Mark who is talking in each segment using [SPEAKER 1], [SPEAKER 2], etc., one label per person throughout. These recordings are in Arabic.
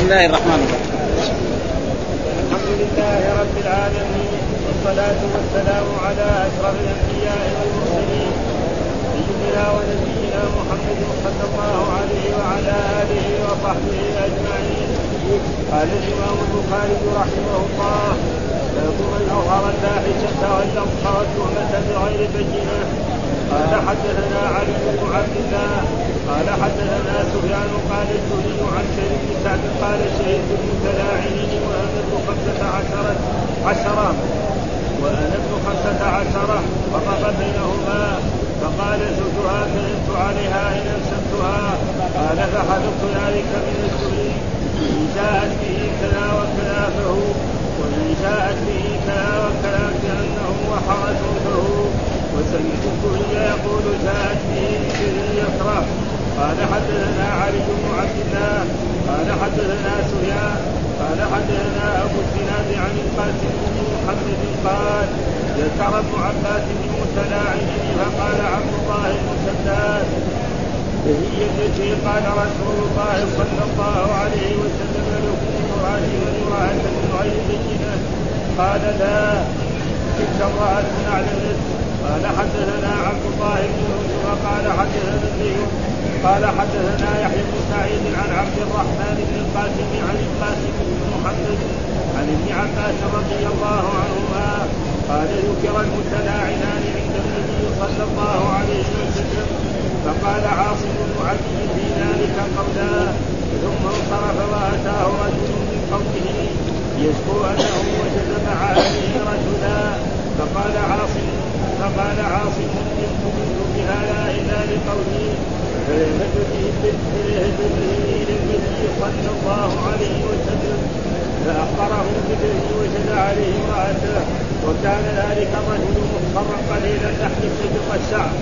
[SPEAKER 1] بسم الله الرحمن الرحيم.
[SPEAKER 2] الحمد لله رب العالمين والصلاة والسلام على أشرف الأنبياء والمرسلين سيدنا ونبينا محمد صلى الله عليه وعلى آله وصحبه أجمعين. قال الإمام البخاري رحمه الله باب من أظهر الفاحشة والأبصر التهمة بغير بينة. قال حدثنا علي بن عبد الله قال حدثنا سفيان قال الزهري عن بن سعد قال شهدت المتلاعنين وأنا ابن خمسة عشرة عشرة. وأنا ابن خمسة عشرة فقضى بينهما. فقال زوجها كذبت عليها إن امسكتها قال فحذفت ذلك من الزهري. إن جاءت به كذا وكذا فهو. وإن جاءت به كذا وكذا كانه وحرسته وسمعت الزهري يقول جاءت به بشر يكره قال حدثنا علي بن عبد الله قال حدثنا سفيان قال حدثنا أبو الزناد عن القاسم بن محمد قال ذكر ابن عباس بن متلاعنه فقال عبد الله بن شداد وهي التي قال رسول الله صلى الله عليه وسلم لكم إبراهيم امرأة من غير بينة. قال لا تلك امرأة اعلنت قال حدثنا عبد الله بن يوسف قال حدثنا الزهري قال حدثنا يحيى بن سعيد عن عبد الرحمن بن القاسم عن القاسم بن محمد عن ابن عباس رضي الله عنهما قال ذكر المتلاعنان عند النبي صلى الله عليه وسلم فقال عاصم بن عدي في ذلك قولا ثم انصرف وأتاه رجل من قومه يشكو أنه وجد مع عليه رجلا فقال عاصم فقال عاصم منت بهذا إلى لقوله إلى النبي صلى الله عليه وسلم فاخبره بالذي وجد عليه امراته وكان ذلك الرجل مصفرا قليل اللحم صدق الشعر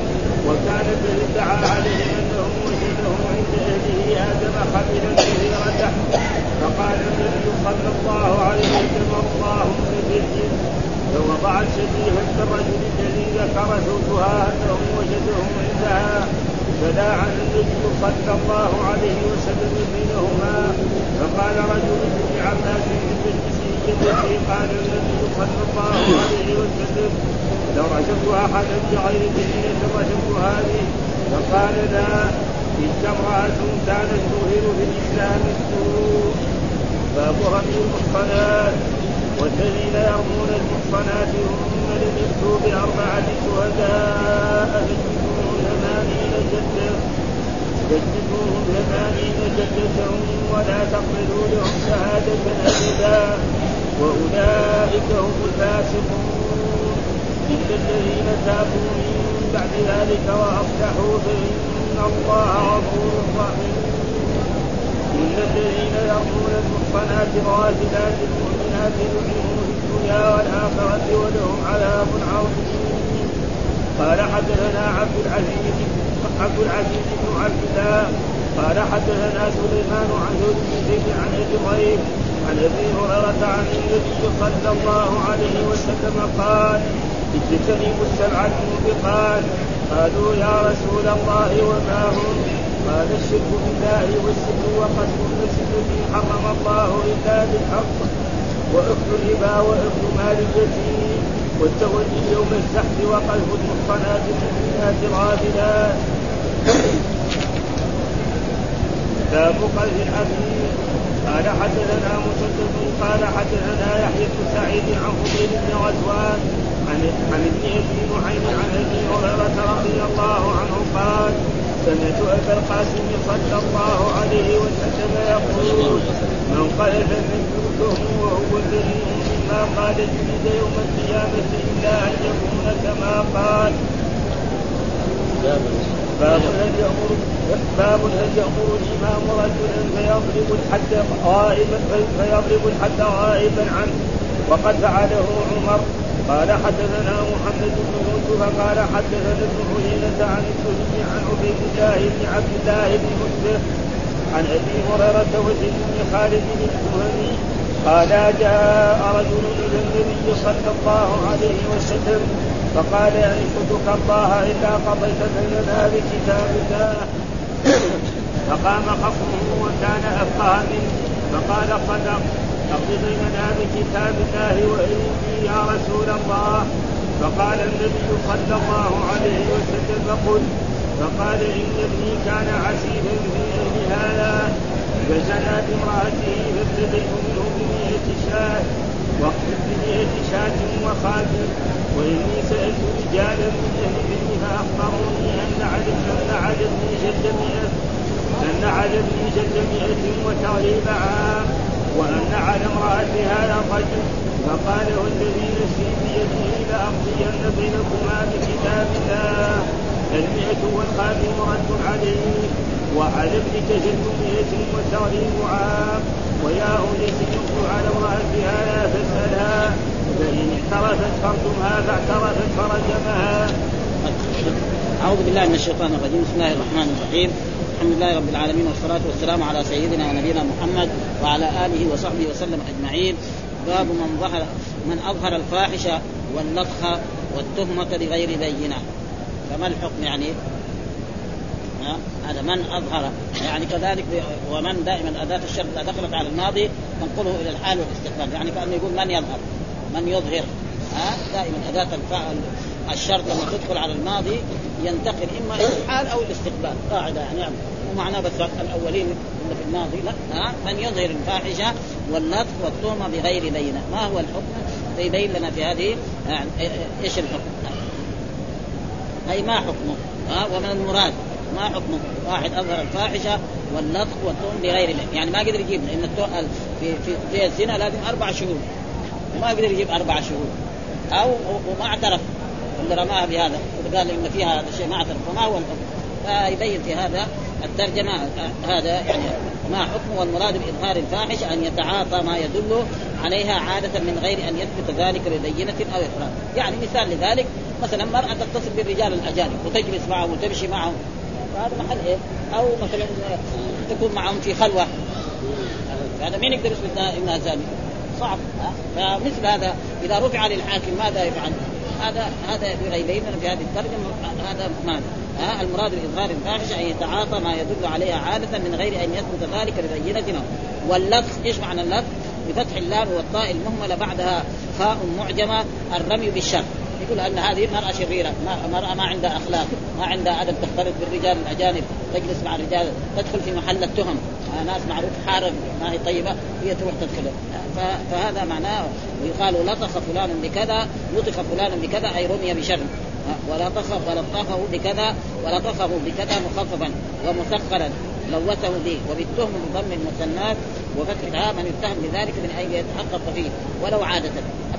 [SPEAKER 2] وكان الذي ادعى عليه انه وجده عند اهله آدم خبيرا كثير اللحم فقال النبي صلى الله عليه وسلم اللهم بذل فوضعت شبيهة الرجل الذي ذكر زوجها انه وجده عندها فداعن النبي صلى الله عليه وسلم بينهما فقال رجل ابن عباس في المجلس التي قال النبي صلى الله عليه وسلم لو رجمت أحدا بغير دينة رجمت هذه. فقال لا تلك امرأة كانت تظهر في الإسلام السوء باب رمي المحصنات والذين يرمون المحصنات هم لم يأتوا بأربعة شهداء فاجلدوهم فاجلدوهم ثمانين جلدة ولا تقبلوا لهم شهادة أبدا وأولئك هم الفاسقون إلا الذين تابوا من بعد ذلك وأصلحوا فإن الله غفور رحيم إلا الذين يرمون المحصنات الغافلات المؤمنات لعنوا في الدنيا والآخرة ولهم عذاب عظيم قال حدثنا عبد العزيز عبد العزيز بن عبد الله قال حدثنا سليمان عن زيد عن أبي غيب عن أبي هريرة عن النبي صلى الله عليه وسلم قال اجتنبوا السبع الموبقات قالوا يا رسول الله وما هم؟ قال الشرك بالله والسر وقتل النفس التي حرم الله إلا بالحق وأكل الربا وأكل مال اليتيم. والتولي يوم الزحف وقذف المحصنات المؤمنات الغافلات باب قذف العبيد قال حدثنا مسدد قال حدثنا يحيى بن سعيد عن فضيل بن غزوان عن عن ابن أبي نعيم عن أبي هريرة رضي الله عنه قال سمعت أبا القاسم صلى الله عليه وسلم يقول من قذف من جلده وهو بريء مما قال جلد يوم القيامة إلا أن يكون كما قال. باب هل يامر باب هل يأمر الإمام رجلا فيضرب الحد غائبا فيضرب الحد غائبا عنه؟ وقد فعله عمر. قال حدثنا محمد بن يوسف قال حدثنا ابن عيينة عن الزهري عن عبيد الله بن عبد الله بن مسلم عن أبي هريرة وزيد بن خالد الجهني قال جاء رجل إلى النبي صلى الله عليه وسلم فقال انشدك الله إلا قضيت بيننا بكتاب الله. فقام خصمه وكان أفقه منه. فقال صدق اقض بيننا بكتاب الله وإني يا رسول الله. فقال النبي صلى الله عليه وسلم قل. فقال إن ابني كان عسيفا في أهل هذا. فزنى بامرأته فابتديت منه بمئة شاة واقتل بمئة شاة وخاتم وإني سألت رجالا من أهل العلم فأخبروني أن على أن على ابني جد مئة أن على ابني جد مئة وتغليب عام وأن على امرأة هذا الرجل. فقال والذي نفسي بيده لأقضين بينكما بكتاب الله. المئة والخاتم رد عليه. وعلى ابنك جد مئة وتغليب عام ويا أنيس يقول على امرأتها لا فاسألها. فإن اعترفت فرجمها فاعترفت فرجمها.
[SPEAKER 1] أعوذ بالله من الشيطان الرجيم. بسم الله الرحمن الرحيم. الحمد لله رب العالمين والصلاة والسلام على سيدنا ونبينا محمد وعلى آله وصحبه وسلم أجمعين. باب من ظهر من أظهر الفاحشة واللطخ والتهمة بغير بينة. فما الحكم يعني؟ هذا من أظهر يعني كذلك ومن دائما أداة الشرط إذا دخلت على الماضي تنقله إلى الحال والاستقبال يعني كأنه يقول من يظهر من يظهر. ها؟ دائما أداة الفعل الشرط لما تدخل على الماضي ينتقل إما إلى الحال أو الاستقبال. قاعدة يعني ومعناه بس الأولين اللي في الماضي لا ها؟ من يظهر الفاحشة والنطق والتهمه بغير بينه ما هو الحكم؟ فيبين لنا في هذه يعني إيش الحكم؟ أي ما حكمه؟ ها؟ ومن المراد؟ ما حكمه. واحد أظهر الفاحشة والنطق والتهم بغير الله. يعني ما قدر يجيب لأن في في في الزنا لازم أربع شهور. وما قدر يجيب أربع شهور. أو وما اعترف. اللي رماها بهذا وقال إن فيها هذا الشيء ما اعترف. فما هو الحكم؟ فيبين في هذا الترجمة هذا يعني ما حكم والمراد بإظهار الفاحش أن يتعاطى ما يدل عليها عادة من غير أن يثبت ذلك ببينه أو إقرار، يعني مثال لذلك مثلا مرأة تتصل بالرجال الأجانب وتجلس معهم وتمشي معهم. فهذا محل إيه؟ أو مثلا تكون معهم في خلوة هذا مين يقدر يثبت انها زانيه؟ صعب فمثل هذا إذا رفع للحاكم ماذا يفعل؟ هذا هذا يبين لنا في هذه الترجمه هذا ماذا؟ ها المراد باظهار الفاحشه أن يتعاطى ما يدل عليها عادة من غير أن يثبت ذلك ببينة واللفظ إيش معنى اللفظ؟ بفتح اللام والطاء المهملة بعدها خاء معجمة الرمي بالشر يقول أن هذه مرأة شريرة مرأة ما عندها أخلاق ما عندها أدب تختلط بالرجال الأجانب تجلس مع الرجال تدخل في محل التهم. ناس معروف حارة ما هي طيبة هي تروح تدخل فهذا معناه ويقال لطخ فلان بكذا لطخ فلان بكذا أي رمي بشر. ولطخ ولطخه بكذا ولطخه بكذا مخففا ومثقلا. لوثه به وبالتهم بضم المثنات وفتحها من يتهم بذلك من أن يتحقق فيه ولو عادة.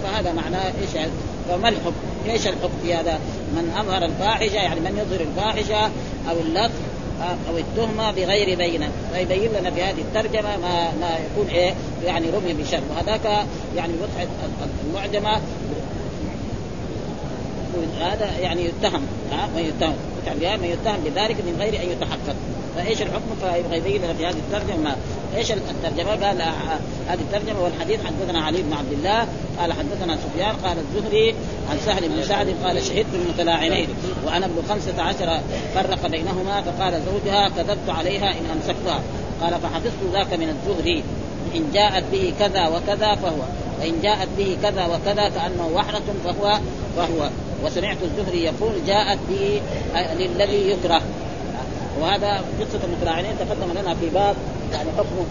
[SPEAKER 1] فهذا معناه إيش فما الحكم؟ إيش الحكم في هذا؟ من أظهر الفاحشة يعني من يظهر الفاحشة أو اللطف أو التهمة بغير بينة. فيبين لنا في هذه الترجمة ما ما يكون إيه؟ يعني رمي بشر وهذاك يعني وضع المعجمة. هذا يعني يتهم ها؟ من يتهم. من يتهم بذلك من غير أن يتحقق. فايش الحكم؟ فيبغى يبين لنا في هذه الترجمة. إيش الترجمة؟ قال هذه الترجمة والحديث حدثنا علي بن عبد الله قال حدثنا سفيان قال الزهري عن سهل بن سعد قال شهدت المتلاعنين وأنا ابن خمسة عشر فرق بينهما فقال زوجها كذبت عليها إن أمسكتها. قال فحفظت ذاك من الزهري إن جاءت به كذا وكذا فهو وإن جاءت به كذا وكذا كانه وحرة فهو فهو. وسمعت الزهري يقول جاءت به للذي يكره. وهذا قصة المتلاعنين تقدم لنا في باب يعني حكمه.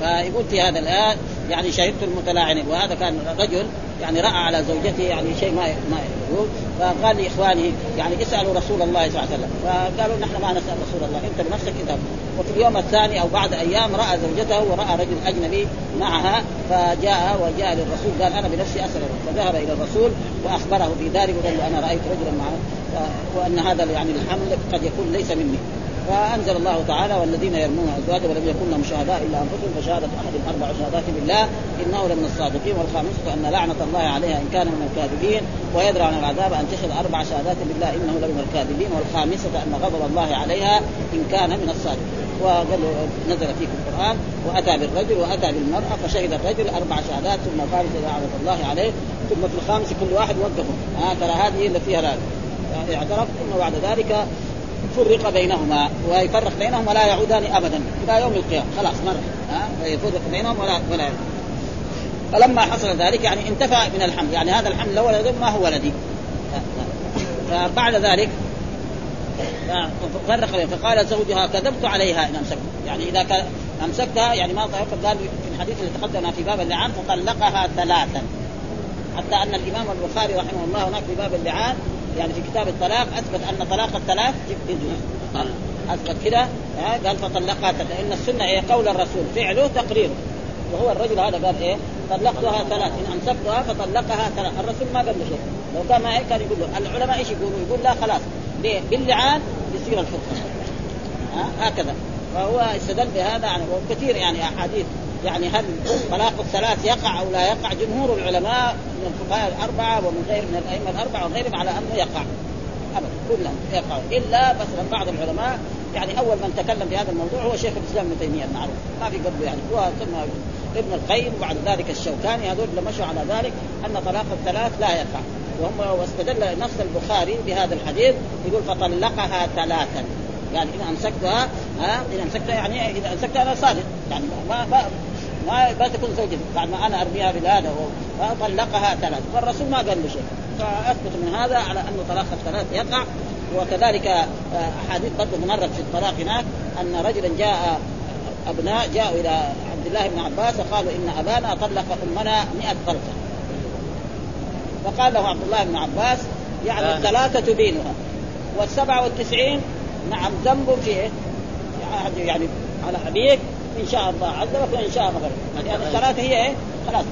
[SPEAKER 1] فيقول في هذا الآن يعني شهدت المتلاعنين. وهذا كان رجل يعني رأى على زوجته يعني شيء ما ما يقول. فقال لإخوانه يعني اسألوا رسول الله صلى الله عليه وسلم. فقالوا نحن ما نسأل رسول الله. انت بنفسك انت. وفي اليوم الثاني أو بعد أيام رأى زوجته ورأى رجل أجنبي معها فجاء وجاء للرسول. قال أنا بنفسي أسأل فذهب إلى الرسول وأخبره في ذلك وقال له أنا رأيت رجلا معه. وأن هذا يعني الحمل قد يكون ليس مني. فانزل الله تعالى والذين يرمون ازواجهم ولم يكن لهم شهداء إلا أنفسهم فشهادة أحد أربع شهادات بالله إنه لمن الصادقين والخامسة أن لعنة الله عليها إن كان من الكاذبين ويدرى عن العذاب أن تشهد أربع شهادات بالله إنه لمن الكاذبين والخامسة أن غضب الله عليها إن كان من الصادقين. وقال نزل فيك القرآن وأتى بالرجل وأتى بالمرأة فشهد الرجل أربع شهادات ثم قال لعنة الله عليه ثم في الخامس كل واحد وقفه. ها ترى هذه اللي فيها اعترف ثم بعد ذلك فرق بينهما ويفرق بينهم ولا يعودان ابدا إلى يوم القيامة. خلاص مر ها؟ فيفرق بينهم ولا ولا. فلما حصل ذلك يعني انتفى من الحمل. يعني هذا الحمل لو ولد ما هو ولدي؟ فبعد ذلك فرق فقال زوجها كذبت عليها إن أمسكت. يعني إذا أمسكتها يعني ما قال في الحديث اللي تقدم في باب اللعان فطلقها ثلاثا. حتى أن الإمام البخاري رحمه الله هناك في باب اللعان يعني في كتاب الطلاق أثبت أن طلاق الثلاث جزء أثبت كده قال فطلقها لأن السنة إيه قول الرسول فعله تقريره وهو الرجل هذا قال إيه؟ طلقتها ثلاث إن امسكتها فطلقها ثلاث. الرسول ما قال له شيء لو كان ما هيك كان يقول له العلماء إيش يقولوا؟ يقول لا خلاص. ليه؟ باللعان يصير ها هكذا. فهو استدل بهذا. يعني وكثير يعني أحاديث. يعني هل طلاق الثلاث يقع أو لا يقع؟ جمهور العلماء من الفقهاء الأربعة ومن غير من الأئمة الأربعة وغيرهم على أنه يقع. ابدا كلهم يقع. إلا مثلا بعض العلماء يعني أول من تكلم في هذا الموضوع هو شيخ الإسلام ابن تيمية المعروف. ما في قبله يعني. هو ثم ابن القيم وبعد ذلك الشوكاني هذول مشوا على ذلك أن طلاق الثلاث لا يقع. وهم واستدل نص البخاري بهذا الحديث يقول فطلقها ثلاثا. يعني إذا أمسكتها ها إذا أمسكتها يعني إذا أمسكتها أنا صادق. يعني ما ما ما, تكون زوجتي بعد ما أنا أرميها بالهذا فطلقها ثلاث. والرسول ما قال له شيء. فاثبت من هذا على أن طلاق الثلاث يقع. وكذلك آه، أحاديث برضه مرت في الطلاق هناك أن رجلا جاء أبناء جاءوا إلى عبد الله بن عباس وقالوا إن أبانا طلق أمنا 100 طلقة. فقال له عبد الله بن عباس يعني آه. الثلاثة تبينها. والسبعة والتسعين نعم ذنب في إيه؟ يعني على أبيك. إن شاء الله عذبك وان شاء الله يعني الثلاثه هي إيه؟ خلاص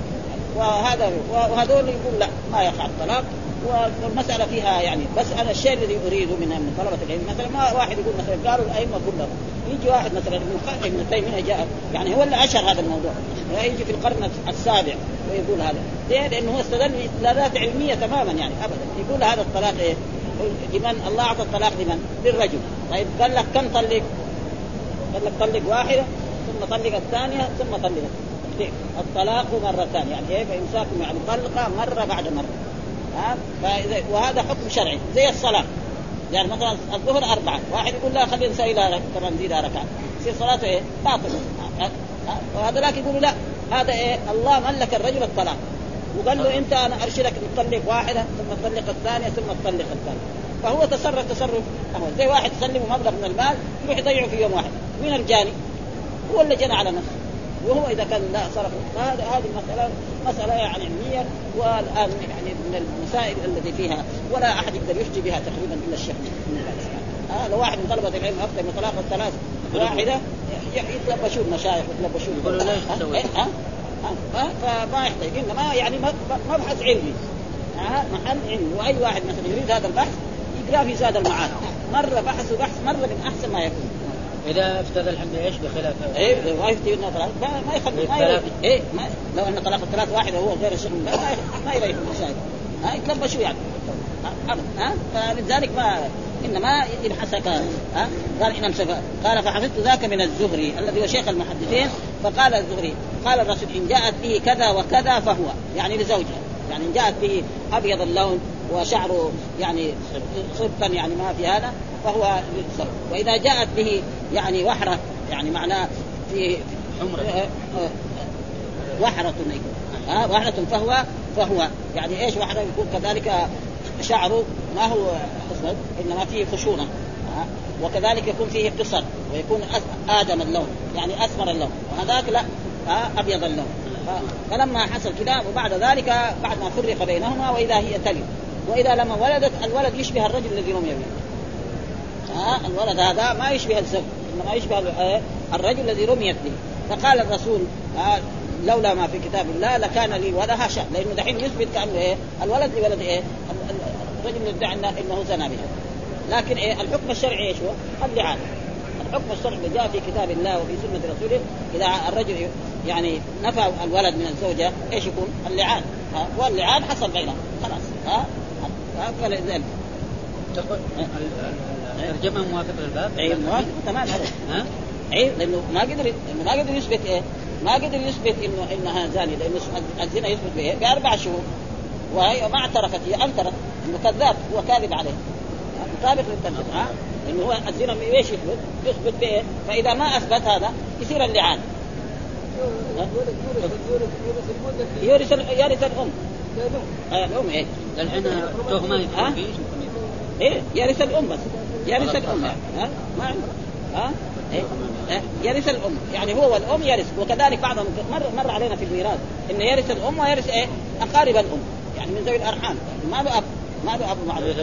[SPEAKER 1] وهذا وهذول يقول لا ما يقع الطلاق والمسألة فيها يعني بس أنا الشيء الذي أريده من من طلبة العلم مثلا ما واحد يقول مثلا قالوا الأئمة كلهم يجي واحد مثلا ابن ابن تيمية جاء يعني هو اللي اشهر هذا الموضوع يجي في القرن السابع ويقول هذا ليه؟ لأنه هو استدل باستدلالات علمية تماما يعني ابدا يقول هذا الطلاق إيه؟ لمن الله أعطى الطلاق لمن؟ للرجل طيب قال لك كم طلق؟ قال لك طلق واحدة ثم طلق الثانية ثم طلق الطلاق مرتان يعني إيه فامساكم يعني طلقة مرة بعد مرة. ها؟ فإذا وهذا حكم شرعي. زي الصلاة. يعني مثلا الظهر أربعة. واحد يقول لا خلينا نسوي كمان نزيدها ركعة. يصير صلاته إيه؟ باطلة وهذا يقولوا لا. هذا إيه؟ الله ملك الرجل الطلاق. وقال له أنت أنا أرشدك تطلق واحدة ثم تطلق الثانية ثم تطلق الثالثة. فهو تصرف تصرف. زي واحد يسلمه مبلغ من المال يروح يضيعه في يوم واحد. مين الجاني؟ هو اللي جنى على نفسه. وهو إذا كان لا صرف فهذا هذه المساله مسألة يعني علمية والآن يعني من المسائل التي فيها ولا أحد يقدر يفتي بها تقريبا إلا الشيخ آه لو واحد من طلبة العلم افتى من طلاق الثلاث واحدة يتلبشون مشايخ يتلبشون يقولوا ليش تسوي؟ ها؟ فما يحتاج. إنما يعني مبحث علمي. محل علمي. وأي واحد مثلا يريد هذا البحث يقرأ في زاد المعاد مرة بحث وبحث مرة من أحسن ما يكون.
[SPEAKER 3] إذا افتدى الحمد إيش بخلاف؟
[SPEAKER 1] إيه ما يفتي انه طلاق ما يخلي ما إيه ما لو أن طلاق الثلاث واحد وهو غير الشيخ ما يريح المسائل ها يتلبشوا يعني. ها فلذلك ما إنما يبحثك ها قال ان قال فحفظت ذاك من الزهري الذي هو شيخ المحدثين فقال الزهري قال الرسول إن جاءت به كذا وكذا فهو يعني لزوجها. يعني إن جاءت به أبيض اللون وشعره يعني صبا يعني ما في هذا فهو للزوج وإذا جاءت به يعني وحرة يعني معناه في حمرة. آه، آه، وحرة ها آه وحرة فهو فهو. يعني إيش وحرة؟ يكون كذلك شعره ما هو اسود إنما فيه خشونة. ها وكذلك يكون فيه قصر ويكون آدم اللون. يعني أسمر اللون. وهذاك لا ها أبيض اللون. فلما حصل كذا وبعد ذلك بعد ما فرق بينهما وإذا هي تلد وإذا لما ولدت الولد يشبه الرجل الذي رمي به ها الولد هذا ما يشبه الزوج إنما يشبه آه، الرجل الذي رميت به فقال الرسول لولا ما في كتاب الله لكان لي ولها شأن لأنه دحين يثبت كأنه إيه؟ الولد لولد إيه؟ الرجل يدعي انه زنى بها. لكن إيه؟ الحكم الشرعي إيش هو؟ اللعان الحكم الشرعي اللي جاء في كتاب الله وفي سنة رسوله إذا الرجل يعني نفى الولد من الزوجة إيش يكون؟ اللعان. واللعان حصل بينهم. خلاص. ها فلذلك
[SPEAKER 3] تقول الترجمه موافقه للباب؟
[SPEAKER 1] اي موافقه تمام ها؟ اي لأنه ما قدر لأنه ما قدر يثبت إيه؟ ما قدر يثبت إنه إنها زانية لأنه الزنا يثبت بإيه؟ بأربع شهور وهي ما اعترفت هي أنكرت إنه كذاب هو كاذب عليه مطابق للترجمه ها؟ لأنه هو الزنا إيش يثبت؟ يثبت بإيه؟ فإذا ما أثبت هذا يصير اللعان يورث يورث الأم آه، الأم إيه
[SPEAKER 3] الحين تهمه؟
[SPEAKER 1] إيه يرث الأم بس يرث الأم يعني. ها؟ ما عنده. ها؟ إيه؟ إيه؟ يرث الأم. يعني هو والأم يرث. وكذلك بعضهم مر مر علينا في الميراث انه يرث الأم ويرث إيه؟ أقارب الأم. يعني من ذوي الأرحام. ما له أب ما له أب معروف؟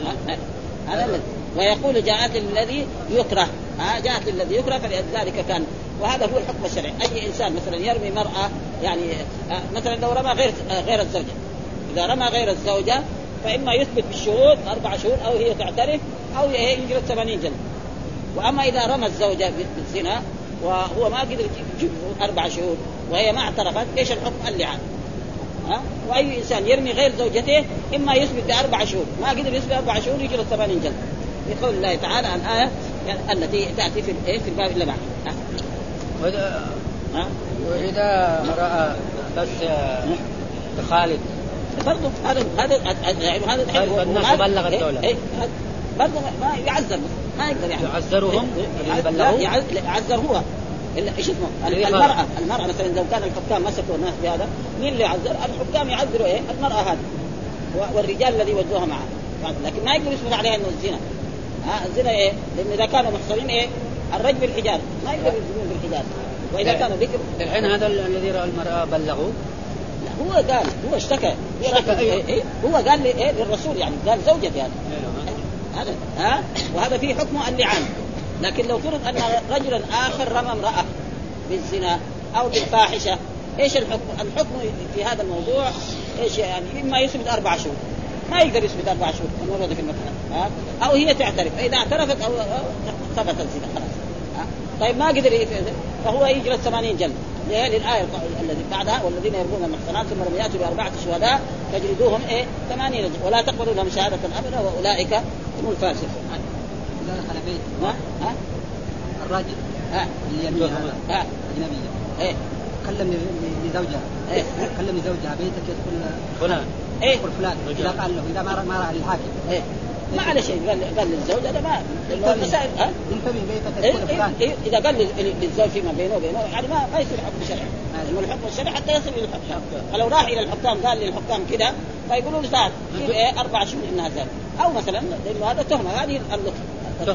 [SPEAKER 1] هذا الذي ويقول جاءت الذي يكره. ها؟ جاءت الذي يكره فلذلك كان. وهذا هو الحكم الشرعي. أي إنسان مثلا يرمي مراه يعني آه، مثلا لو رمى غير آه، غير الزوجة. إذا رمى غير الزوجة فإما يثبت بالشهود أربع شهور أو هي تعترف أو يجلد 80 جلد. وأما إذا رمى الزوجة بالزنا وهو ما قدر يجيب أربع شهور وهي ما اعترفت إيش الحكم؟ اللعان. ها؟ وأي إنسان يرمي غير زوجته إما يثبت بأربع شهور ما قدر يثبت أربع شهور يجلد 80 جلد. بقول الله تعالى الآية التي تأتي في إيه؟ في الباب اللي بعد. ها؟
[SPEAKER 3] وإذا رأى بس خالد
[SPEAKER 1] برضه هذا هذا يعني هذا هو-
[SPEAKER 3] الناس بلغ
[SPEAKER 1] إيه،
[SPEAKER 3] الدولة.
[SPEAKER 1] إيه، هذا برضه ما يعذر ما يقدر يعني.
[SPEAKER 3] يعذرهم؟
[SPEAKER 1] إيه، يعذر هو. إيش اسمه؟ المرأة. المرأة مثلا لو كان الحكام مسكوا الناس بهذا مين اللي يعذر؟ الحكام يعذروا إيه؟ المرأة هذه. والرجال الذي وجهوها معه لكن ما يقدر يثبت عليها إنه الزنا. ها؟ الزنا إيه؟ لأن إذا كانوا محصنين إيه؟ الرجم بالحجاب. ما يقدر يلزمون بالحجاب.
[SPEAKER 3] وإذا.
[SPEAKER 1] كانوا بكر
[SPEAKER 3] الحين هذا الذي رأى المرأة بلغوا
[SPEAKER 1] هو قال هو اشتكى
[SPEAKER 3] أيوه.
[SPEAKER 1] إيه إيه هو قال لي إيه للرسول يعني قال زوجتي هذا هذا ها؟ وهذا فيه حكمه اللعان لكن لو فرض أن رجلا آخر رمى امرأة بالزنا أو بالفاحشة إيش الحكم؟ الحكم في هذا الموضوع إيش يعني؟ إما يثبت أربع شهور. ما يقدر يثبت أربع شهور الموجوده في المساله ها؟ أو هي تعترف. فاذا اعترفت أو ثبت الزنا خلاص ها؟ طيب ما قدر فهو يجلس 80 جلد للايه الذي بعدها والذين يرمون المحصنات ثم لم يأتوا بأربعة شهداء فاجلدوهم إيه؟ 80 جلد ولا تقبلوا لهم شهادة أبدا وأولئك هم الفاسقون.
[SPEAKER 4] إذا دخل بيت.
[SPEAKER 1] ها؟ ها؟
[SPEAKER 4] الرجل.
[SPEAKER 1] ها؟
[SPEAKER 4] اليمين
[SPEAKER 1] ها؟
[SPEAKER 4] أجنبية
[SPEAKER 1] إيه.
[SPEAKER 4] كلم لزوجها
[SPEAKER 1] إيه.
[SPEAKER 4] كلم لزوجها بيتك يدخل
[SPEAKER 3] فلان
[SPEAKER 1] إيه.
[SPEAKER 4] يدخل فلان. إذا قال له إذا ما رأى الحاكم.
[SPEAKER 1] إيه. ما على شيء. قال قال للزوج هذا ما المسائل ها؟
[SPEAKER 4] بيتك
[SPEAKER 1] إيه إيه إيه إذا قال لل- للزوج فيما بينه وبينه يعني ما ما يصير حكم شرعي. لأنه الحكم الشرعي حتى يصل إلى الحكام فلو راح إلى الحكام قال للحكام كذا فيقولوا له تعال إيه أربع شهور إنها زانيه أو مثلا لأنه هذا تهمة. هذه اللطف.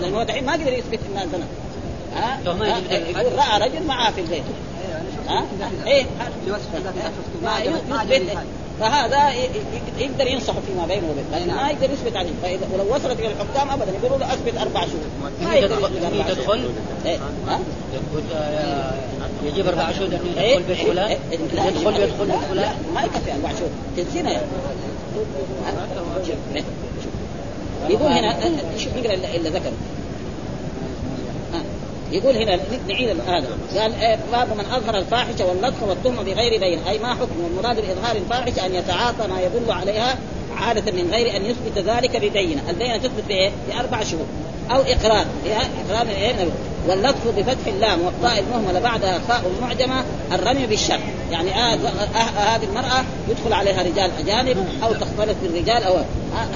[SPEAKER 1] لأنه دحين ما قدر يثبت إنها زنا ها. يقول راى رجل معاه في البيت.
[SPEAKER 4] إيه، شفت
[SPEAKER 1] ها.
[SPEAKER 4] إيه ما
[SPEAKER 1] يثبت. فهذا يقدر ينصح فيما بينه وبين. ما يقدر يثبت عليه. فاذا ولو وصلت إلى الحكام ابدا يقولوا له أثبت أربع شهور. ما يقدر
[SPEAKER 3] تدخل
[SPEAKER 1] إيه؟
[SPEAKER 3] آه، يجيب أربع شهور انه
[SPEAKER 1] إيه؟
[SPEAKER 3] يدخل بيت فلان.
[SPEAKER 1] إيه؟ لا،
[SPEAKER 3] يدخل بيت فلان
[SPEAKER 1] لا، ما يكفي أربع شهور. تنسينا. يعني إيه؟ يقول هنا شوف نقرأ إلا ذكر. يقول هنا نعيد هذا قال إيه، باب من أظهر الفاحشة واللطخ والتهمة بغير بين أي ما حكم والمراد بإظهار الفاحشة أن يتعاطى ما يدل عليها عادة من غير أن يثبت ذلك ببينة، البينة تثبت بإيه؟ بأربع شهور أو إقرار، إيه؟ إقرار إيه؟ واللطف بفتح اللام والطاء المهملة بعدها خاء معجمه الرمي بالشر، يعني آه آه آه هذه المرأة يدخل عليها رجال أجانب أو تختلط بالرجال آه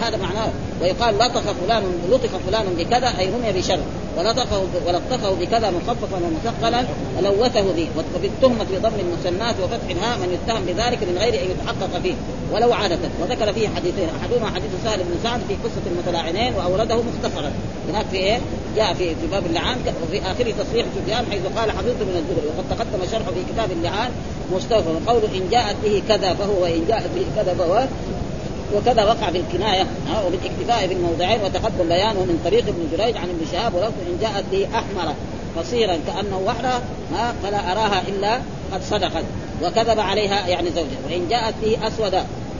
[SPEAKER 1] هذا معناه. ويقال لطخ فلان لطخ فلان بكذا أي رمي بشر. ولطخه ولطخه بكذا مخففا ومثقلا ولوثه به. وبالتهمة بضم المسمات وفتح الهاء من يتهم بذلك من غير أن يتحقق فيه. ولو عادة. وذكر فيه حديثين. أحدهما حديث سهل بن سعد في قصة المتلاعنين وأورده مختصرا. هناك في إيه؟ جاء في في باب اللعان وفي اخره تصريح سفيان حيث قال حفظت من الزهري وقد تقدم شرحه في كتاب اللعان مستوفى. وقول إن جاءت به كذا فهو وإن جاءت به كذا فهو وكذا وقع في الكنايه ها وبالاكتفاء بالموضعين وتقدم بيانه من طريق ابن جريج عن ابن شهاب ولفظ إن جاءت به أحمر قصيرا كأنه وحده ها فلا أراها إلا قد صدقت. وكذب عليها يعني زوجها. وإن جاءت به أسود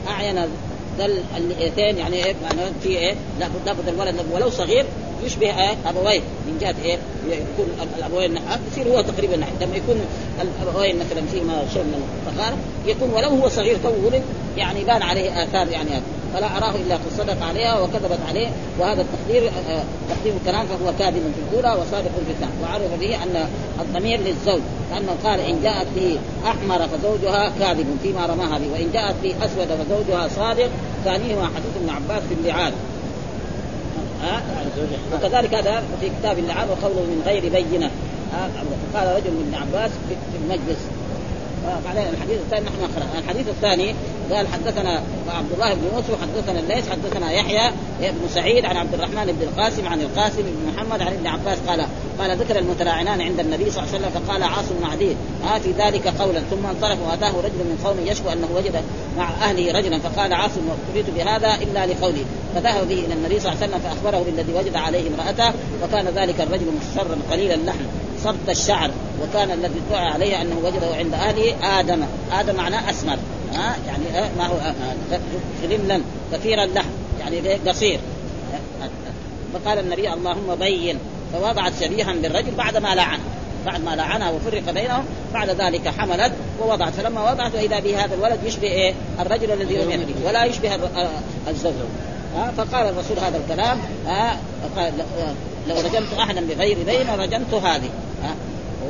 [SPEAKER 1] أعين ذا الاثنين يعني إيه في إيه لا لابد الولد ولو صغير يشبه إيه ابويه من جهة إيه؟ يكون الابوين نحات يصير هو تقريبا نحات لما يكون الابوين مثلا فيما شيء من الفخار يكون ولو هو صغير تو ولد يعني بان عليه آثار يعني هذا فلا أراه إلا قد صدق عليها وكذبت عليه. وهذا التقدير آه، تقدير الكلام فهو كاذب في الأولى وصادق في الثانية. وعرف به أن الضمير للزوج كانه قال إن جاءت به أحمر فزوجها كاذب فيما رماها به وإن جاءت به أسود فزوجها صادق. ثانيهما حديث ابن عباس في اللعان وكذلك هذا في كتاب اللعان وقوله من غير بينة. ها؟ فقال رجل من عباس في المجلس. بعدين الحديث الثاني نحن نقرأ. الحديث الثاني قال حدثنا عبد الله بن يوسف حدثنا الليث حدثنا يحيى بن سعيد عن عبد الرحمن بن القاسم عن القاسم بن محمد عن ابن عباس قال قال ذكر المتراعنان عند النبي صلى الله عليه وسلم فقال عاصم بن عدي في ذلك قولا. ثم انصرف وأتاه رجل من قوم يشكو أنه وجد مع أهله رجلا فقال عاصم ابتليت بهذا إلا لقولي فذهب به إلى النبي صلى الله عليه وسلم فأخبره بالذي وجد عليه امرأته وكان ذلك الرجل مصرا قليل اللحم صبت الشعر وكان الذي ادعى عليه أنه وجده عند أهله آدم. آدم معناه أسمر. ها يعني آه ما هو غلملا كثير اللحم يعني قصير. فقال النبي اللهم بين. فوضعت شبيها بالرجل بعد ما لعنه بعد ما لعنها وفرق بينهم بعد ذلك حملت ووضعت. فلما وضعت وإذا به هذا الولد يشبه إيه؟ الرجل الذي يهلك ولا يشبه الزوج. ها فقال الرسول هذا الكلام ها قال لو رجمت أحدا بغير بين رجمت هذه ها.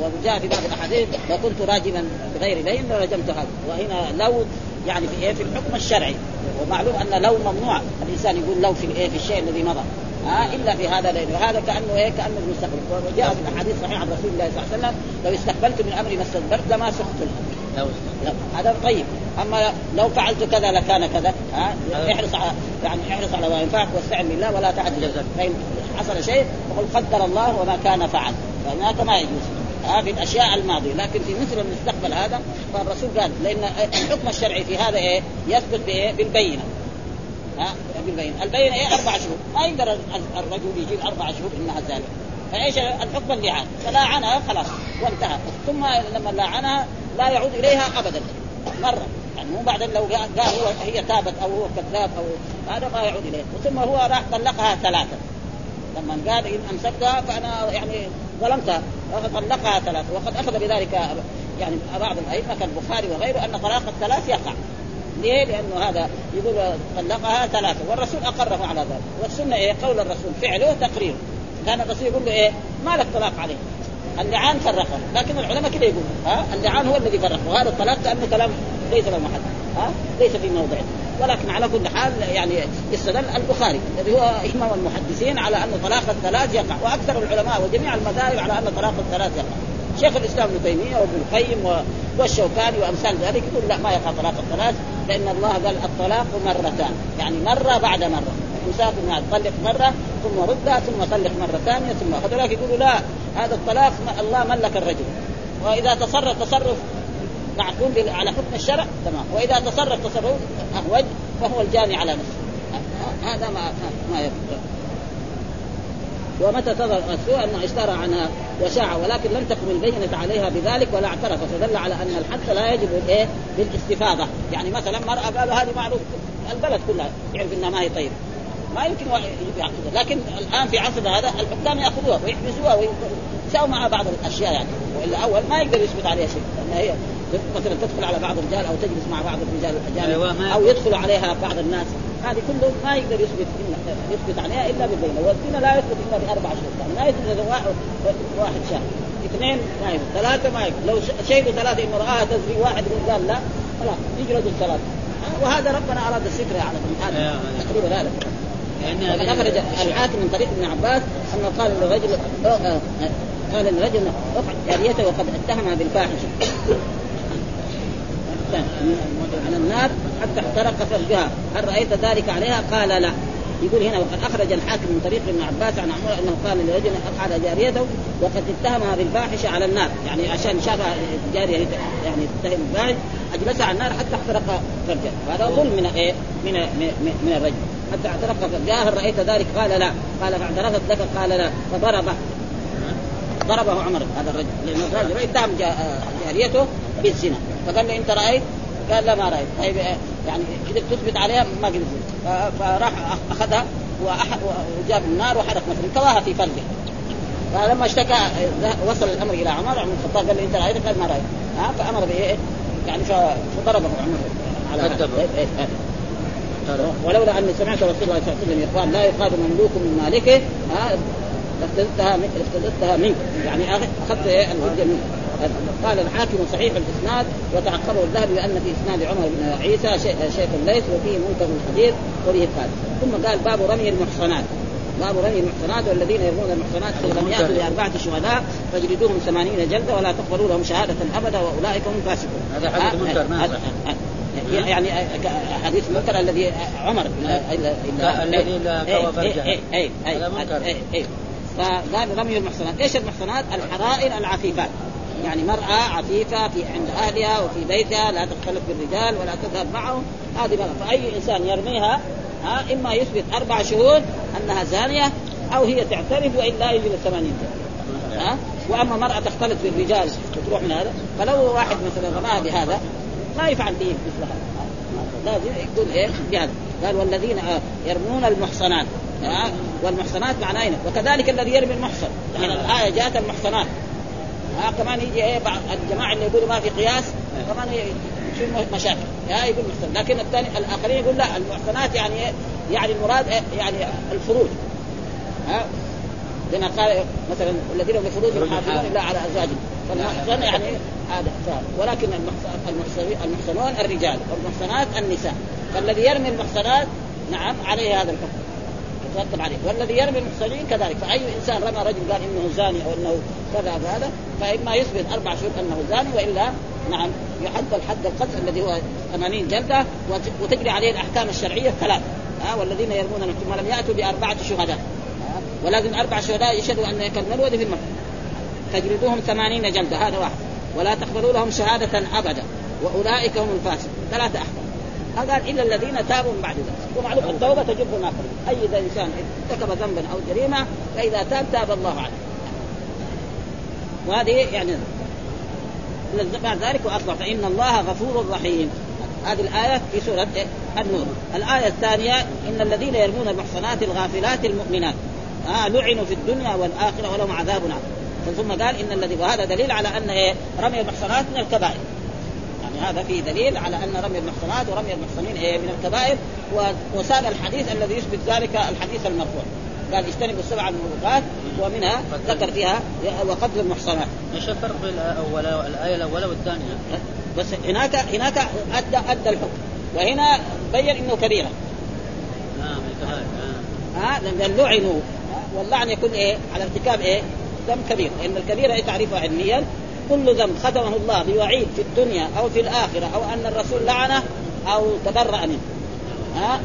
[SPEAKER 1] وجاء في بعض الأحاديث لو كنت راجما بغير بين لرجمت هذا وهنا لو يعني في إيه في الحكم الشرعي. ومعلوم أن لو ممنوع الإنسان يقول لو في الايه في الشيء الذي مضى ها إلا في هذا لأنه هذا كأنه إيه كأنه المستقبل. وجاء في الأحاديث الصحيحه عن رسول الله صلى الله عليه وسلم لو استقبلت من أمري ما استدبرت لما لا هذا طيب. أما لو فعلت كذا لكان كذا. ها؟ احرص على يعني احرص على ما ينفعك واستعن بالله ولا تعجل فإن حصل شيء فقل قدر الله وما كان فعل. فهناك ما يجوز. ها؟ في الأشياء الماضية. لكن في مثل المستقبل هذا فالرسول قال لأن الحكم الشرعي في هذا إيه؟ يثبت بإيه؟ بالبينة. ها؟ بالبينة. البينة إيه؟ أربع شهور. ما يقدر الرجل يجيب أربع شهور إنها زالت. فإيش الحكم اللعان فلاعنها خلاص وانتهى. ثم لما لاعنها لا يعود إليها ابدا. مرة. يعني مو بعدين لو قال هو هي تابت أو هو كذاب أو هذا ما يعود إليه. ثم هو راح طلقها ثلاثة. لما قال إن أمسكتها فأنا يعني ظلمتها. فطلقها ثلاثة. وقد أخذ بذلك يعني بعض الأئمة كالبخاري وغيره أن طلاق الثلاث يقع. ليه؟ لأنه هذا يقول طلقها ثلاثة. والرسول أقره على ذلك. والسنة إيه؟ قول الرسول. فعله تقريره كان الرسول يقول له إيه؟ ما لك طلاق عليه. اللعان فرقه لكن العلماء كده يقول ها؟ اللعان هو الذي فرق وهذا الطلاق كانه كلام ليس له محل ها؟ ليس في موضعه ولكن على كل حال يعني استدل البخاري الذي هو امام المحدثين على أن طلاق الثلاث يقع وأكثر العلماء وجميع المذاهب على أن طلاق الثلاث يقع. شيخ الإسلام ابن تيمية وابن القيم والشوكاني وأمثال ذلك يقول لا ما يقع طلاق الثلاث لأن الله قال الطلاق مرتان يعني مرة بعد مرة. امساك يعني طلق مرة ثم ردها ثم طلق مرة ثانية ثم هذولاك يقولوا لا هذا الطلاق الله ملك الرجل. وإذا تصرف تصرف معقول على حكم الشرع تمام. وإذا تصرف تصرف أهوج فهو الجاني على نفسه. هذا ما ما يفعل ومتى تظهر السوء؟ أنه اشترى عنها وشاع ولكن لم تقم البينة عليها بذلك ولا اعترف. فدل على أن الحد لا يجب الايه بالاستفاضة. يعني مثلا مرأة قالوا هذه معروف البلد كلها يعرف إنها ما هي طيبة. ما يمكن يعقدها لكن الآن في عصر هذا الحكام يأخذوها ويحبسوها ويساووا معها بعض الأشياء يعني. وإلا أول ما يقدر يثبت عليها شيء. لأن هي مثلا تدخل على بعض الرجال أو تجلس مع بعض الرجال الأجانب
[SPEAKER 3] أيوة
[SPEAKER 1] أو يدخل عليها بعض الناس. هذه كله ما يقدر يثبت يثبت عليها إلا بالبينة. والزنا لا يثبت إلا بأربع شهور يعني ما يثبت واحد واحد شاهد اثنين ما يثبت. ثلاثة ما يثبت. لو شهدوا ثلاثة انه راها تزري واحد قال لا. خلاص يجلدوا الثلاثة. وهذا ربنا أراد الستر على هذا تقريبا هذا. وقد أخرج الحاكم من طريق ابن عباس انه قال للرجل قال للرجل اقعد جاريته وقد اتهمها بالفاحشة. على النار حتى احترق فرجها هل رأيت ذلك عليها؟ قال لا. يقول هنا وقد أخرج الحاكم من طريق ابن عباس عن عمر أنه قال لرجل اقعد جاريته وقد اتهمها بالفاحشة على النار. يعني عشان شافها جارية يعني تتهم الفاحش أجلسها على النار حتى احترق فرجها وهذا ظلم من إيه؟ من من, من الرجل. حتى اعترف فرجها هل رأيت ذلك؟ قال لا. قال فاعترفت لك؟ قال لا. فضربه ضربه عمر هذا الرجل. لأن الرجل اتهم جاريته بالزنا فقال له أنت رأيت؟ قال لا ما رأيت. طيب يعني إذا تثبت عليها ما قدر فراح أخذها وجاب النار وحرق مثلا كواها في فرجه فلما اشتكى وصل الأمر إلى عمر عمر الخطاب قال له أنت رأيت؟ قال ما رأيت. ها فأمر بإيه؟ يعني فضربه عمر. على هذا ولولا أني سمعت رسول الله صلى الله عليه وسلم يقال لا يقاد مملوك من مالكه ها لافتدتها لافتدتها منك. يعني أخذت الهجه منك. قال الحاكم صحيح الإسناد وتعقبه الذهبي بأن في إسناد عمر بن عيسى شيخ الليث وفيه منكر الحديث وبه قال ثم قال باب رمي المحصنات. باب رمي المحصنات والذين يرمون المحصنات لم يأتوا باربعه شهداء فاجلدوهم ثمانين جلدة ولا تقبلوا لهم شهادة أبدا وأولئك هم الفاسقون.
[SPEAKER 3] هذا حديث منكر.
[SPEAKER 1] آه، يعني حديث منكر الذي عمر
[SPEAKER 3] الذي
[SPEAKER 1] إيه،. إيه، إيه،. إيه، إيه. فقال رمي المحصنات، إيش المحصنات؟ الحرائر العفيفات. يعني مرأة عفيفة في عند أهلها وفي بيتها لا تختلط بالرجال ولا تذهب معهم. هذه مرأة. فأي إنسان يرميها ها إما يثبت أربع شهود أنها زانية أو هي تعترف وإلا يجلس ثمانين. جلدة. ها؟ وأما مرأة تختلط بالرجال وتروح من هذا. فلو واحد مثلا رماها بهذا ما يفعل به مثل هذا لازم يكون إيه بهذا قال والذين آه، يرمون المحصنات. ها والمحصنات معناه وكذلك الذي يرمي المحصن. يعني الآية جاءت المحصنات. ها كمان يجي إيه بعض الجماعة اللي يقولوا ما في قياس كمان يصير مشاكل. ها يقول محصن لكن الثاني الآخرين يقول لا المحصنات يعني إيه يعني المراد إيه؟ يعني الفروج. ها لما قال مثلا الذين هم حافظون إلا على أزواجهم. فالمحصن يعني هذا ولكن المحصنون الرجال والمحصنات النساء. فالذي يرمي المحصنات نعم عليه هذا الحكم. يترتب عليه. والذي يرمي المحصنين كذلك. فأي إنسان رمى رجل قال إنه زاني أو إنه كذا هذا فإما يثبت أربع شهور أنه زاني وإلا نعم يحد الحد القذف الذي هو 80 جلدة وت- وتجري عليه الأحكام الشرعية الثلاث ها والذين يرمون المحصنين ولم يأتوا بأربعة شهداء. ها؟ ولازم أربع شهداء يشهدوا أن كالملود في المكان تجلدوهم ثمانين جلدة هذا واحد. ولا تقبلوا لهم شهادة أبدا. وأولئك هم الفاسقون. ثلاثة أحكام. قال إلا الذين تابوا من بعد ذلك. ومعلوم التوبة تجب ما قبل. أي إنسان ارتكب ذنبا أو جريمة فإذا تاب تاب الله عليه. وهذه يعني بعد ذلك وأصبح فإن الله غفور رحيم. هذه الآية في سورة النور. الآية الثانية إن الذين يرمون المحصنات الغافلات المؤمنات. آه لعنوا في الدنيا والآخرة ولهم عذاب عظيم. ثم قال إن الذي وهذا دليل على أن إيه؟ رمي المحصنات من الكبائر. يعني هذا فيه دليل على أن رمي المحصنات ورمي المحصنين إيه؟ من الكبائر. و- وساق الحديث الذي يثبت ذلك الحديث المرفوع. قال اجتنبوا السبع الموبقات ومنها ذكر فيها وقتل المحصنات.
[SPEAKER 3] إيش الفرق بين الأولى الآية الأولى والثانية؟
[SPEAKER 1] بس هناك هناك ادى أدى الحكم. وهنا بين إنه كبيرة.
[SPEAKER 3] نعم آه.
[SPEAKER 1] ها؟ لأن لعنوا. واللعن يكون إيه؟ على ارتكاب إيه؟ ذنب كبير لأن الكبيره إيه تعريفها علميا كل ذنب ختمه الله بوعيد في الدنيا أو في الآخرة أو أن الرسول لعنه أو تبرأ منه ها؟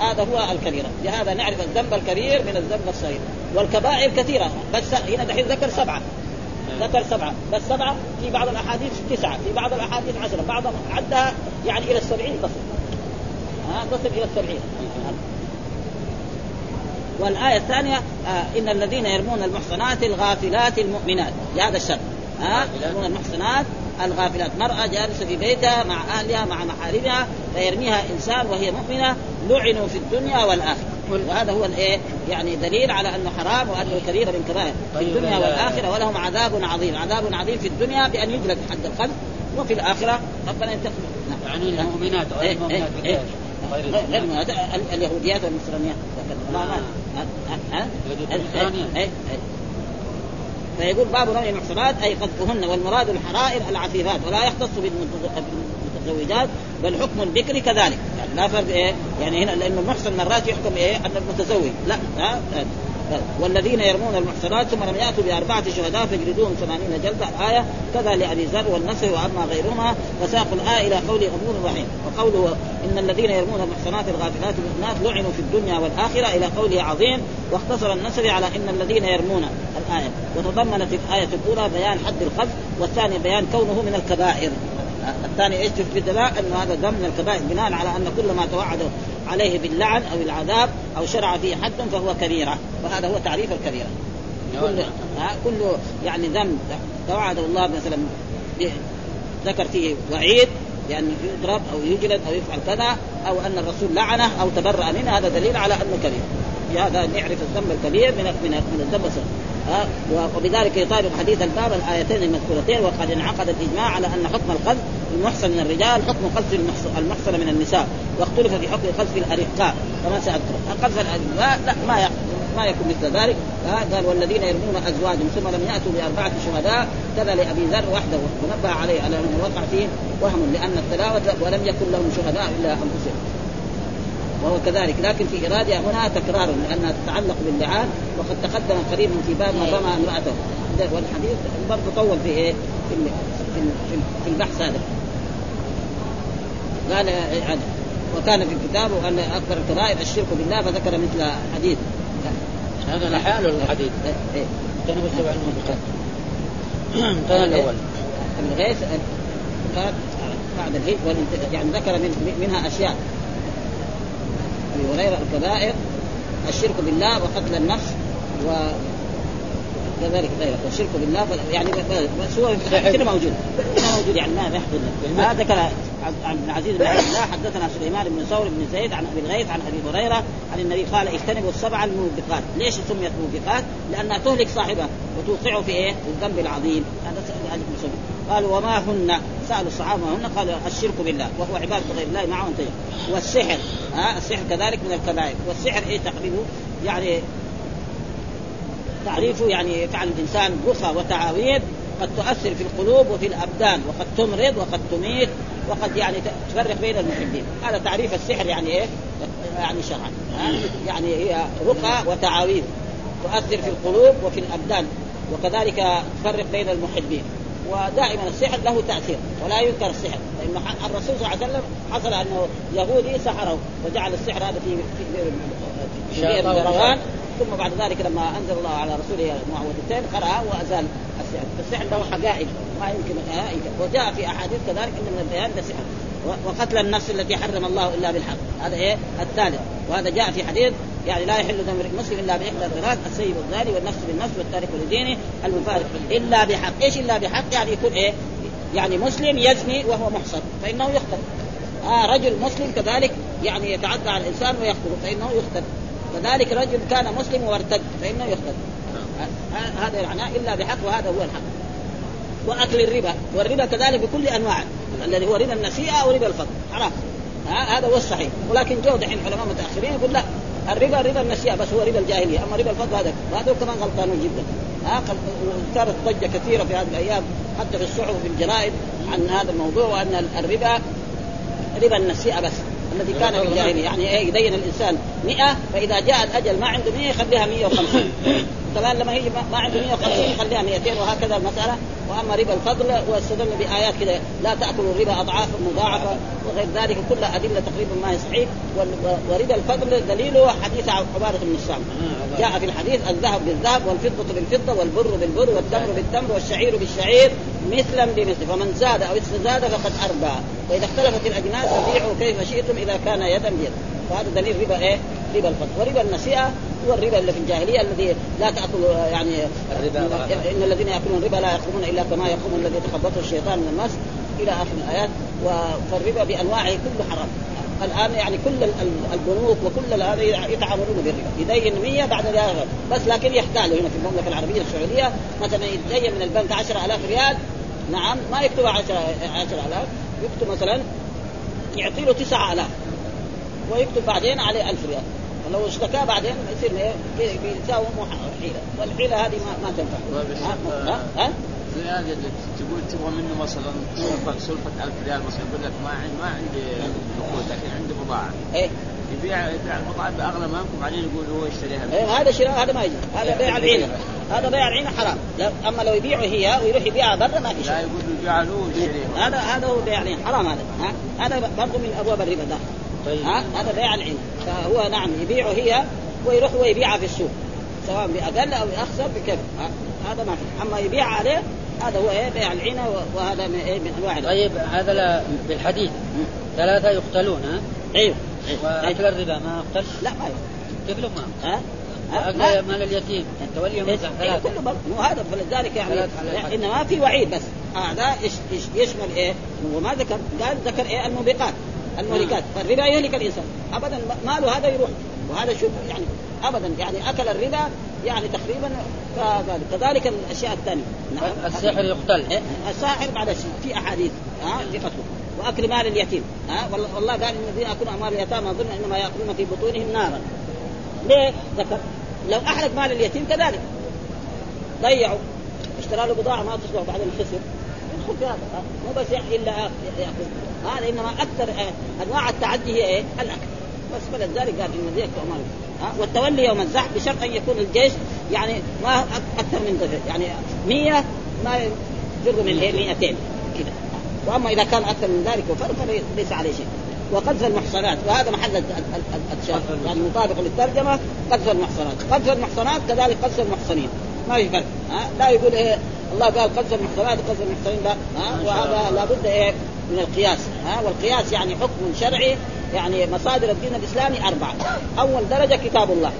[SPEAKER 1] هذا هو الكبيره لهذا نعرف الذنب الكبير من الذنب الصغير. والكبائر كثيرة. بس هنا دحين ذكر سبعة. ذكر سبعة. بس سبعة في بعض الأحاديث تسعة في بعض الأحاديث عشرة بعضهم عدها يعني إلى السبعين تصل ها؟ تصل إلى السبعين. والآية الثانية آه إن الذين يرمون المحصنات الغافلات المؤمنات. بهذا الشرط. ها؟ يرمون المحصنات الغافلات. مرأة جالسة في بيتها مع أهلها مع محارمها فيرميها إنسان وهي مؤمنة لعنوا في الدنيا والآخرة. وهذا هو الإيه؟ يعني دليل على أنه حرام وانه كبيره من كبائر في
[SPEAKER 3] طيب
[SPEAKER 1] الدنيا
[SPEAKER 3] ال-
[SPEAKER 1] والآخرة ولهم عذاب عظيم. عذاب عظيم في الدنيا بأن يجلد حد القذف وفي الآخرة ربنا ينتقم نعم.
[SPEAKER 3] يعني المؤمنات غير
[SPEAKER 1] إيه،
[SPEAKER 3] المؤمنات
[SPEAKER 1] إيه،
[SPEAKER 3] غير
[SPEAKER 1] غير اليهوديات والنصرانيات ها- ها؟
[SPEAKER 3] اليهود والنصرانيات.
[SPEAKER 1] إيه، إيه. فيقول باب رمي المحصنات أي قذفهن والمراد الحرائر العفيفات ولا يختص بالمتز- بالمتزوجات بل حكم البكر كذلك يعني لا فرق إيه يعني هنا لأنه المحصن مرات يحكم إيه أن المتزوج لا ها. والذين يرمون المحصنات ثم لم يأتوا بأربعة شهداء فاجلدوهم ثمانين جلدة. الايه كذا لأبي ذر والنصر وأما غيرهما. فساق الآية إلى قول غفور رحيم. وقوله إن الذين يرمون المحصنات الغافلات المؤمنات لعنوا في الدنيا والآخرة إلى قوله عظيم. واختصر النصر على إن الذين يرمون الآية. وتضمنت الآية الأولى بيان حد القذف والثاني بيان كونه من الكبائر. الثاني إيش تثبت له؟ إنه هذا ذنب من الكبائر بناء على أن كل ما توعد عليه باللعن أو العذاب أو شرع فيه حد فهو كبيرة وهذا هو تعريف الكبيرة. كل ها؟ كل يعني ذنب توعد الله مثلا ذكر فيه وعيد بأن يضرب أو يجلد أو يفعل كذا أو أن الرسول لعنه أو تبرأ منه هذا دليل على أنه كبير. بهذا نعرف الذنب الكبير من من من الذنب الصغير. ها وبذلك يطابق حديث الباب الآيتين المذكورتين وقد انعقد الإجماع على أن حكم القذف المحصن من الرجال حكم قذف المحص- المحصن من النساء واختلف في حكم قذف الأرقاء. كما سأذكر. قذف الأرقاء لا ما ما يكون مثل ذلك. قال والذين يرمون أزواجهم ثم لم يأتوا بأربعة شهداء كذا لأبي ذر وحده. ونبه عليه على أنه وقع فيه وهم لأن التلاوة ولم يكن لهم شهداء إلا أنفسهم. وهو كذلك. لكن في ارادها هنا تكرار لأنها تتعلق باللعان وقد تقدم قريبا في باب من رمى امرأته. والحديث برضه طول في إيه؟ في في في البحث هذا. قال وكان في كتابه أن أكبر الكبائر الشرك بالله فذكر مثل حديث.
[SPEAKER 3] هذا لحاله الحديث. اجتنبوا السبع الموبقات انتهى الأول.
[SPEAKER 1] الغيث بعد الهيج يعني ذكر من منها أشياء. أبي هريرة الكبائر الشرك بالله وقتل النفس و كذلك غيره. والشرك بالله يعني بس هو كده موجود. كده موجود يعني ما يحفظ هذا ذكر عن ابن عزيز بن عبد الله حدثنا سليمان بن ثور بن زيد عن أبي الغيث عن أبي هريرة عن النبي قال اجتنبوا السبع الموبقات، ليش سميت موبقات؟ لأنها تهلك صاحبها وتوقعه في إيه؟ الذنب العظيم، هذا سؤال قالوا وما هن؟ سألوا الصحابة ما هن؟ قالوا الشرك بالله وهو عبادة غير الله معه انتهى والسحر ها السحر كذلك من الكبائر، والسحر إيه تقريبه؟ يعني تعريفه يعني فعل الإنسان رخى وتعاويذ قد تؤثر في القلوب وفي الأبدان وقد تمرض وقد تميت وقد يعني تفرق بين المحبين هذا تعريف السحر يعني إيه؟ يعني شرعا يعني هي رقى وتعاويذ تؤثر في القلوب وفي الأبدان وكذلك تفرق بين المحبين ودائما السحر له تأثير ولا ينكر السحر لأن الرسول صلى الله عليه وسلم حصل أنه يهودي سحره وجعل السحر هذا في في في ثم بعد ذلك لما أنزل الله على رسوله المعوذتين قرأها وأزال السحر، السحر له حقائق ما يمكن وجاء في أحاديث كذلك إن من البيان ده سحر. وقتل النفس التي حرم الله إلا بالحق. هذا إيه؟ الثالث. وهذا جاء في حديث يعني لا يحل دم المسلم إلا بإحدى الثلاث السيب الزاني والنفس بالنفس والتارك لدينه المفارق إلا بحق. إيش إلا بحق؟ يعني يكون إيه؟ يعني مسلم يزني وهو محصن فإنه يقتل. آه رجل مسلم كذلك يعني يتعدى على الإنسان ويقتله فإنه يقتل. كذلك رجل كان مسلم وارتد فإنه يقتل. هذا معناه إلا بحق وهذا هو الحق. وأكل الربا. والربا كذلك بكل انواعه الذي هو ربا النسيئة وربا الفضل حرام. هذا هو الصحيح. ولكن جو دحين علماء متاخرين يقول لا. الربا ربا النسيئة بس هو ربا الجاهلية. أما ربا الفضل هذا وهذا كمان غلطانون جدا. ها وصارت ضجة كثيرة في هذه الأيام حتى في الصحف وفي الجرائد عن هذا الموضوع وأن الربا ربا النسيئة بس الذي كان في الجاهلية. يعني إيه يدين الإنسان 100 فإذا جاء الأجل ما عنده 100 يخليها 150 كمان لما هي ما عنده 150 يخليها 200 وهكذا المساله وأما ربا الفضل واستدل بآيات كذا لا تأكلوا الربا اضعافا مضاعفة وغير ذلك كلها أدلة تقريبا ما هي صحيح. وربا الفضل دليله حديث عبادة بن الصامت جاء في الحديث الذهب بالذهب والفضة بالفضة والبر بالبر والتمر بالتمر والشعير بالشعير مثلا بمثل. فمن زاد أو استزاد فقد أربى. وإذا اختلفت الأجناس فبيعوا كيف شئتم إذا كان يدا بيد. وهذا دليل ربا إيه؟ ربا الفضل وربا النسيئه هو الربا اللي في الجاهلية الذي لا تأكل يعني إن الذين يأكلون الربا لا يقومون إلا كما يقوم الذي تخبطه الشيطان من المس إلى آخر الآيات. فالربا بأنواعه كله حرام. الآن يعني كل البنوك وكل هذا يتعاملون بالربا. يدين 100 بعد ذلك. بس لكن يحتالوا هنا في المملكة العربية السعودية. مثلا يدين من البنك 10000 ريال. نعم ما يكتب 10000 يكتب مثلا يعطي له 9000 ويكتب بعدين عليه 1000 ريال. ولو اشتكى بعدين يصير إيه بيساوي حيلة والحيلة هذه ما, ما تنفع ها ها
[SPEAKER 5] زيادة تقول تبغى منه مثلا سلفة سلفة 1000 ريال مثلا يقول لك ما عندي ما عندي نقود لكن عندي بضاعة.
[SPEAKER 1] إيه
[SPEAKER 5] يبيع يبيع البضاعة بأغلى ما يمكن بعدين يقول هو يشتريها.
[SPEAKER 1] إيه هذا شراء هذا ما يجوز، هذا بيع العينة. هذا بيع العينة حرام، أما لو يبيعه هي ويروح يبيعها برا ما في شيء.
[SPEAKER 5] لا يقول له ويشتريها.
[SPEAKER 1] هذا هذا هو بيع العينة حرام هذا، ها؟ هذا برضه من أبواب الربا ده. طيب. ها؟ هذا بيع العينة، فهو نعم يبيعه هي ويروح هو يبيعها في السوق. سواء بأقل أو باخسر بكيف هذا ما في. أما يبيع عليه هذا هو إيه بيع العينه وهذا من إيه من أنواع
[SPEAKER 3] طيب هذا بالحديث. ثلاثة يقتلون ها؟
[SPEAKER 1] أيوه
[SPEAKER 3] وأكل الربا ما يقتل؟
[SPEAKER 1] لا ما يقتل.
[SPEAKER 3] كيف ما؟
[SPEAKER 1] ها؟
[SPEAKER 3] وأكل مال اليتيم. تولي
[SPEAKER 1] إيه
[SPEAKER 3] ثلاثة.
[SPEAKER 1] كله مو هذا فلذلك يعني, يعني إنما في وعيد بس. هذا يشمل إيه؟ وما ذكر قال ذكر إيه؟ الموبقات. المهلكات فالربا يهلك الانسان ابدا ماله هذا يروح. وهذا شوف يعني ابدا يعني أكل الربا يعني تقريبا كذلك الأشياء الثانية.
[SPEAKER 3] نعم. الساحر يقتل.
[SPEAKER 1] إيه؟ الساحر بعد شيء في أحاديث ها في قتله وأكل مال اليتيم ها والله قال ان الذين ياكلون أموال اليتامى ظلما إنما يأكلون في بطونهم نارا. ليه؟ ذكر. لو أحرق مال اليتيم كذلك. ضيعوا. اشترى له بضاعة ما تصلح بعدين خسر يدخل في هذا مو بس إلا يأكل. هذا إنما أكثر أنواع التعدي هي إيه؟ الأكل. بس فلذلك قال إن ذيك ها والتولي يوم الزحف بشرط أن يكون الجيش يعني ما أكثر من ذلك يعني 100 ما يجر من إيه؟ 200 كذا وأما إذا كان أكثر من ذلك وفرق فليس عليه شيء. وقذف المحصنات. وهذا محل الشاهد. يعني مطابق للترجمة قذف المحصنات. قذف المحصنات كذلك قذف المحصنين. ما في فرق. ها لا يقول إيه الله قال قذف المحصنات وقذف المحصنين لا. ها وهذا لابد إيه؟ من القياس. ها والقياس يعني حكم شرعي يعني مصادر الدين الإسلامي أربعة. أول درجة كتاب الله.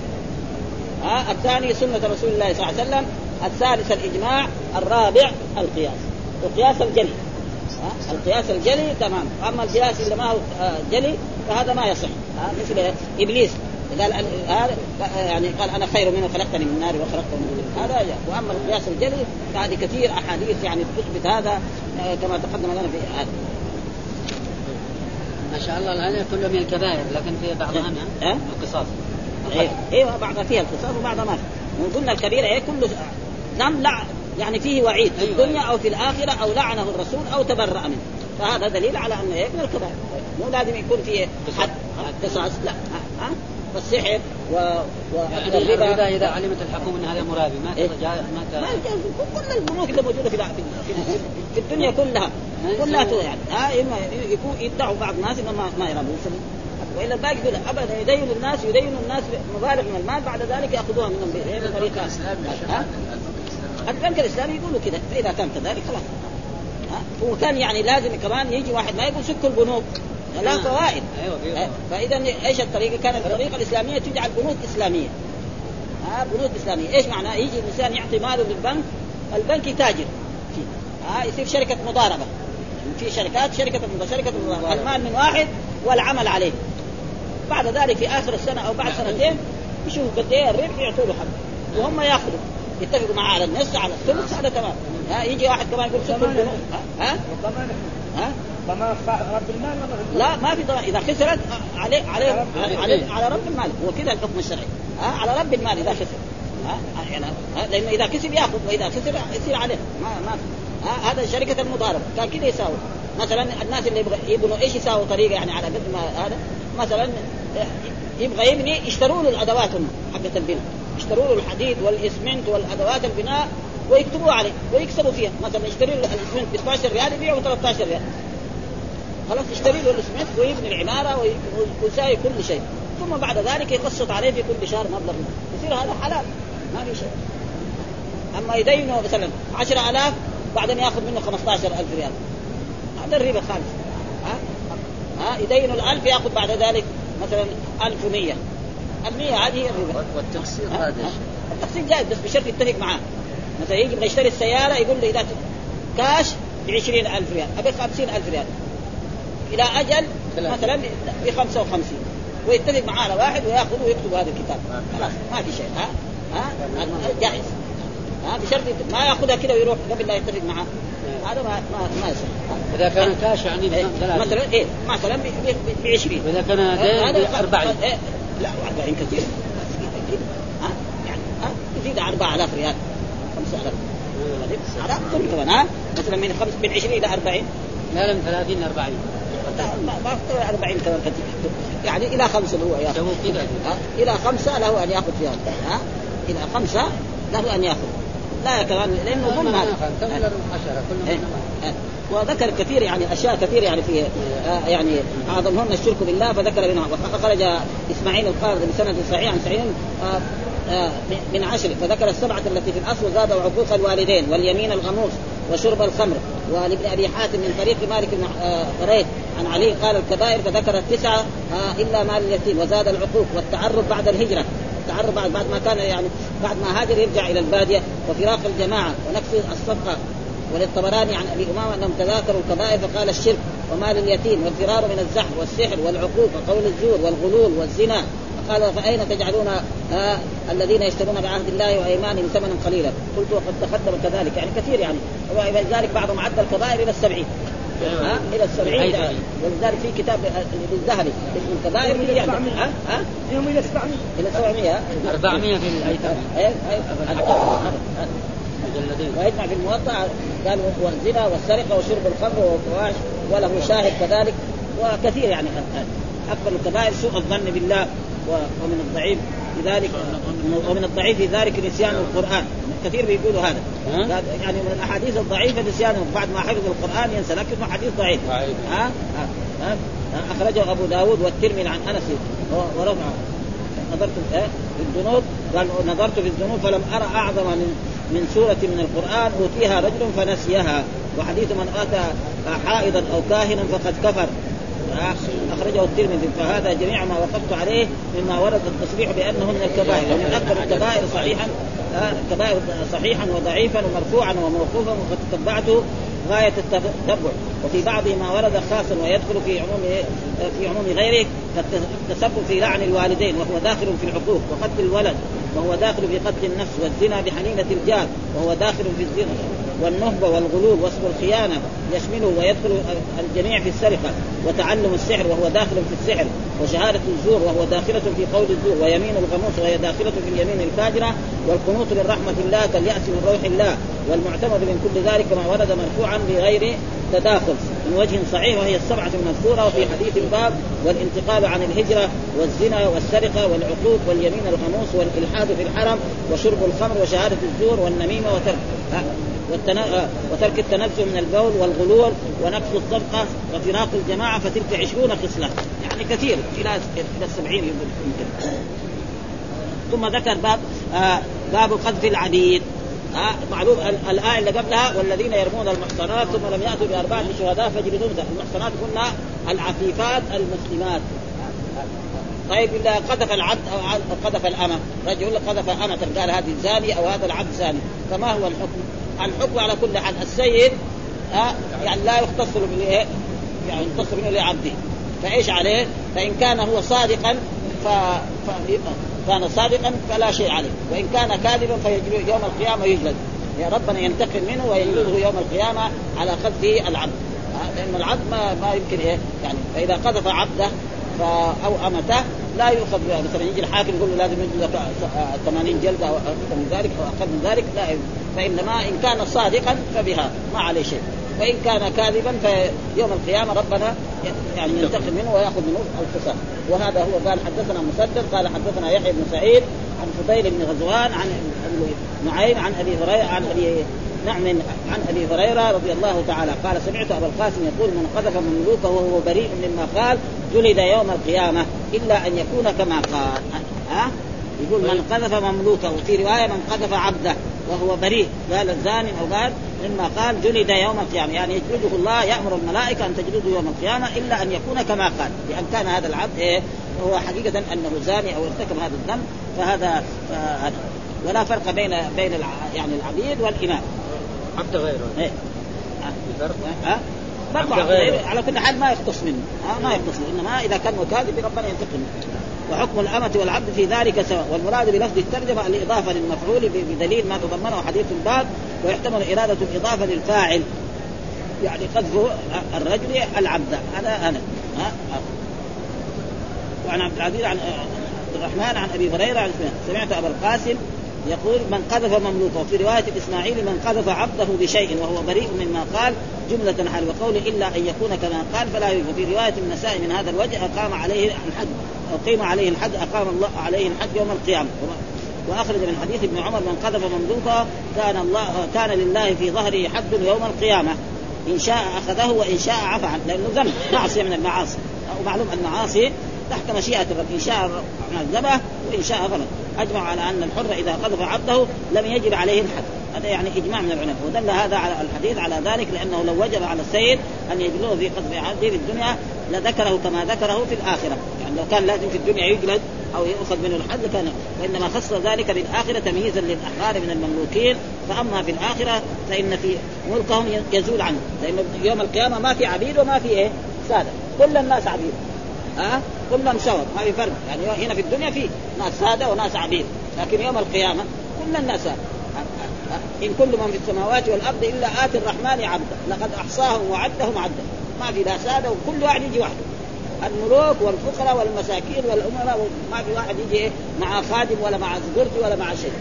[SPEAKER 1] ها الثاني سنة رسول الله صلى الله عليه وسلم. الثالث الإجماع. الرابع القياس. القياس الجلي. ها؟ القياس الجلي تمام. أما القياس اللي ما هو آه، جلي فهذا ما يصح. ها؟ مثل إبليس. قال يعني قال أنا خير منه خلقتني من نار وخلقته من نار. هذا جاء. وأما القياس الجلي فهذه كثير أحاديث يعني تثبت هذا آه، كما تقدم لنا في هذا.
[SPEAKER 3] ما شاء الله الآن كله من الكبائر لكن في بعضها من
[SPEAKER 1] ها؟
[SPEAKER 3] القصاص.
[SPEAKER 1] أيوه أيوه بعضها فيها القصاص وبعضها ما. وقلنا الكبيرة إيه كله ذنب لا يعني فيه وعيد في
[SPEAKER 3] أيوة.
[SPEAKER 1] الدنيا أو في الآخرة أو لعنه الرسول أو تبرأ منه. فهذا دليل على انه إيه من الكبائر. مو لازم يكون فيه حد قصاص لا. ها؟ ها؟ والسحر و...
[SPEAKER 3] يعني
[SPEAKER 1] وأكل الربا
[SPEAKER 3] الربا. إذا علمت الحكومة أن هذا مرابي ما
[SPEAKER 1] إيه؟
[SPEAKER 3] ترجع ما ت...
[SPEAKER 1] ما. كل البنوك اللي موجودة في في, الدنيا كلها. كلها تو يعني ها إما يكون يدعوا بعض الناس انه ما ما يرى وإلا الباقي يقول ابدا يدين الناس يدين الناس مبالغ من المال بعد ذلك يأخذوها منهم بطريقه؟ البنك الإسلامي يقولوا كذا فإذا كان كذلك خلاص؟ وكان يعني لازم كمان يجي واحد ما يقول سكوا البنوك. لا فوائد.
[SPEAKER 3] أيوة في
[SPEAKER 1] ها؟ فإذا إيش الطريقة؟ كانت الطريقة الإسلامية تجعل بنوك إسلامية. ها بنوك إسلامية. إيش معناه؟ يجي الإنسان يعطي ماله للبنك البنك يتاجر. فيه ها يصير شركة مضاربة. في شركات شركة المضاربة شركة المضاربة المال من واحد والعمل عليه. بعد ذلك في آخر السنة أو بعد سنتين يشوفوا قد إيه الربح يعطوا له حق. وهم يأخذوا. يتفقوا معاه على النص على الثلث هذا تمام. ها يجي واحد كمان يقول ها؟ ها, ها؟
[SPEAKER 2] ضمان رب المال
[SPEAKER 1] لا ما في ضمان إذا خسرت عليه عليه عليه على رب المال. هو كذا الحكم الشرعي. ها على رب المال إذا خسر. ها يعني لأنه إذا كسب يأخذ وإذا خسر يصير عليه. ما ما ها هذا شركة المضاربه كان كذا يساوي. مثلا الناس اللي يبغى يبنوا إيش يساووا طريقة يعني على قد ما هذا؟ مثلا يبغى يبني يشتروا له الأدوات هم حقت البناء يشتروا له الحديد والإسمنت والأدوات البناء ويكتبوا عليه ويكسبوا فيها. مثلا يشتري له الإسمنت ب 12 ريال يبيعه ب 13 ريال. خلاص يشتري له الاسمنت ويبني العمارة وي- ويساوي كل شيء. ثم بعد ذلك يقسط عليه في كل شهر مبلغ. يصير هذا حلال. ما في شيء. أما يدينه مثلا 10000 بعدين ياخذ منه 15000 ريال. هذا الربا خالص. ها؟ ها؟ يدين الألف ياخذ بعد ذلك مثلا 1100 المية هذه هي الربا.
[SPEAKER 5] والتقسيط؟ هذا؟
[SPEAKER 1] التقسيط جائز بس بشرط يتفق معاه. مثلا يجي يشتري السيارة يقول له إذا كاش ب 20000 ريال أبي 50000 ريال. إلى أجل
[SPEAKER 3] ثلاثة.
[SPEAKER 1] مثلا ب 55 ويتفق معاه على واحد ويأخذ ويكتب هذا الكتاب. خلاص ما في شيء. ها؟ ها؟ هذا جائز ها؟ بشرط ما يأخذها كذا ويروح قبل لا يتفق معاه. هذا ما ما يصح. ها؟
[SPEAKER 3] إذا كان كاش يعني
[SPEAKER 1] إيه، مثلا إيه مثلا ب 20
[SPEAKER 3] وإذا كان دين ب 40
[SPEAKER 1] إيه، لا 40 كثير. ها؟ يعني ها؟ يزيد 4000 ريال. 5000 على أكثر كمان ها؟ مثلا من خمس من 20 إلى 40
[SPEAKER 3] لا لا من 30 ل 40
[SPEAKER 1] لا، ما أكثر 40 كمان كثير يعني إلى خمسة هو يأخذ. إلى خمسة له أن يأخذ فيها ها؟ إلى خمسة له أن يأخذ. لا كمان لأنه ظلم هذا. إيه. إيه. وذكر كثير يعني أشياء كثير يعني في آه يعني أعظمهن الشرك بالله فذكر منها وخرج إسماعيل القارض بسند صحيح عن سعيد آه من عشر. فذكر السبعة التي في الأصل زاد عقوق الوالدين واليمين الغموس وشرب الخمر. ولابن أبي حاتم من طريق مالك بن آه، فريد عن علي قال الكبائر فذكر التسعه آه إلا مال اليتيم. وزاد العقوق والتعرف بعد الهجرة. التعرف بعد بعد ما كان يعني بعد ما هاجر يرجع إلى البادية وفراق الجماعة ونقص الصدقه وللطبراني عن أبي أمامة أنهم تذاكروا الكبائر فقال الشرك ومال اليتيم والفرار من الزحف والسحر والعقوق وقول الزور والغلول والزنا. فقال فأين تجعلون آه الذين يشترون بعهد الله وأيمانهم ثمنا قليلا؟ قلت وقد تقدم كذلك. يعني كثير يعني. ولذلك بعضهم عد الكبائر إلى السبعين. ها؟ إلى السبعين
[SPEAKER 3] أيضاً.
[SPEAKER 1] ولذلك في كتاب للذهبي اسمه الكبائر في يعني. ها؟ ها؟
[SPEAKER 2] يوم إلى 700
[SPEAKER 1] إلى 700
[SPEAKER 3] 400 في
[SPEAKER 1] الأيتام. إيه
[SPEAKER 3] مجلدين
[SPEAKER 1] ويجمع في الموطأ قال والزنا والسرقة وشرب الخمر والفواحش وله شاهد كذلك. وكثير يعني. اكبر الكبائر سوء الظن بالله. ومن الضعيف لذلك ومن الضعيف في ذلك نسيان القرآن. كثير بيقولوا هذا.
[SPEAKER 3] ها؟
[SPEAKER 1] يعني من الأحاديث الضعيفة نسيانه بعد ما حفظ القرآن ينسى لكنه حديث ضعيف. ها؟ ها, ها؟ أخرجه أبو داود والترمذي عن أنس ورفعه نظرت في؟ في الذنوب قال نظرت في الذنوب فلم أرى أعظم من من سورة من القرآن. أوتيها رجل فنسيها. وحديث من أتى حائضا أو كاهنا فقد كفر. أخرجه الترمذي. فهذا جميع ما وقفت عليه مما ورد التصريح بانه من الكبائر. ومن اكبر الكبائر صحيحا آه، كبائر صحيحا وضعيفا ومرفوعا وموقوفا وقد تتبعته غاية التتبع. وفي بعضه ما ورد خاصا ويدخل في عموم في عموم غيره كالتسبب في لعن الوالدين وهو داخل في العقوق وقتل الولد وهو داخل في قتل النفس والزنا بحنينة الجار وهو داخل في الزنا. والنهبه والغلول وصف الخيانه يشمله ويدخل الجميع في السرقة وتعلم السحر وهو داخل في السحر وشهادة الزور وهو داخلة في قول الزور ويمين الغموس وهي داخلة في اليمين الفاجرة والقنوط من رحمة الله كاليأس من روح الله والمعتمد من كل ذلك ما ورد مرفوعا بغير تداخل من وجه صحيح وهي السبعة المذكورة وفي حديث الباب والانتقال عن الهجرة والزنا والسرقة والعقوق واليمين الغموس والإلحاد في الحرم وشرب الخمر وشهادة الزور والنميمة وترك. وترك التنزه من البول والغلول ونقص الصدقه وفراق الجماعة فتلك عشرون خصلة. يعني كثير إلى إلى السبعين يمكن ثم ذكر باب آه باب قذف العبيد آه معلوم ال- الآية اللي قبلها والذين يرمون المحصنات ثم لم يأتوا بأربعة شهداء فاجلدوهم المحصنات قلنا العفيفات المسلمات. طيب إذا قذف العبد ع- قذف الأمة رجل قذف أمة قال هذه زاني أو هذا العبد زاني فما هو الحكم؟ الحكم على كل حال. السيد آه يعني لا يختص له بالإيه؟ يعني يختص منه لعبده. فإيش عليه؟ فإن كان هو صادقا ف... ف... كان صادقا فلا شيء عليه، وإن كان كاذبا فيجلد يوم القيامة يجلد، يا ربنا ينتقم منه ويجلده يوم القيامة على قذف العبد، لأن العبد ما ما يمكن إيه؟ يعني فإذا قذف عبده ف... أو أمته لا يؤخذ مثلا يجي الحاكم يقول له لازم يجلد 80 جلدة أو أكثر من ذلك أو أقل من ذلك لا فإنما إن كان صادقا فبها ما عليه شيء. وإن كان كاذبا فيوم القيامة ربنا يعني ينتقم منه ويأخذ منه القصاص وهذا هو قال حدثنا مسدد قال حدثنا يحيى بن سعيد عن فضيل بن غزوان عن أبي نعيم عن أبي هريرة عن أبي نعم عن أبي هريرة رضي الله تعالى. قال سمعت أبا القاسم يقول من قذف مملوكه وهو بريء مما قال جلد يوم القيامة إلا أن يكون كما قال. ها؟ يقول من قذف مملوكه. وفي رواية من قذف عبده. وهو بريء. قال الزاني أو قال مما قال جلد يوم القيامة. يعني يجلده الله يأمر الملائكة أن تجلده يوم القيامة إلا أن يكون كما قال. لأن كان هذا العبد إيه؟ هو حقيقة أنه زاني أو ارتكب هذا الذنب فهذا فهذا ولا فرق بين بين الع... يعني العبيد والإمام.
[SPEAKER 3] عبد غيره.
[SPEAKER 1] إيه.
[SPEAKER 3] فرق
[SPEAKER 1] ها برضه. على كل حال ما يختص منه. ها ما يختص منه. إنما إذا كان مكاذب ربنا ينتقم. منه وحكم الأمة والعبد في ذلك سواء. والمراد بلفظ الترجمة الإضافة للمفعول بدليل ما تضمنه حديث الباب ويحتمل إرادة الإضافة للفاعل. يعني قذف الرجل العبد. هذا ها؟ وعن عبد العزيز عن الرحمن عن أبي هريرة عن سمعت أبا القاسم يقول من قذف مملوكه. وفي رواية الاسماعيلي من قذف عبده بشيء وهو بريء مما قال جملة حال وقوله إلا أن يكون كما قال فلا يوجد. وفي رواية النساء من هذا الوجه أقام عليه الحد. أو قيم عليه الحد أقام الله عليه الحد يوم القيامة. وأخرج من حديث ابن عمر من قذف مملوكه كان الله كان لله في ظهره حد يوم القيامة. إن شاء أخذه وإن شاء عفى عنه. لأنه ذنب معصية من المعاصي. ومعلوم المعاصي تحت مشيئة الرب. إن شاء عذبه وإن شاء غفر أجمع على أن الحر إذا قذف عبده لم يجب عليه الحد هذا يعني إجماع من العلماء. ودل هذا على الحديث على ذلك لأنه لو وجب على السيد أن يجلده في قذف عبده في الدنيا لذكره كما ذكره في يعني لو كان لازم في الدنيا يجلد أو يؤخذ منه الحد كان وإنما خص ذلك بالآخرة تمييزا للأحرار من المملوكين. فأما في الآخرة فإن في ملكهم يزول عنه. لأنه يوم القيامة ما في عبيد وما في إيه؟ سادة. كل الناس عبيد. ها؟ أه؟ كلهم سوا ما في فرق. يعني هنا في الدنيا في ناس سادة وناس عبيد. لكن يوم القيامة كل الناس. إن كل من في السماوات والأرض إلا آتي الرحمن عبدا لقد أحصاهم وعدهم عدا ما في لا سادة وكل واحد يجي وحده. الملوك والفقراء والمساكين والأمراء ما في واحد يجي مع خادم ولا مع زبرتي ولا مع شيء.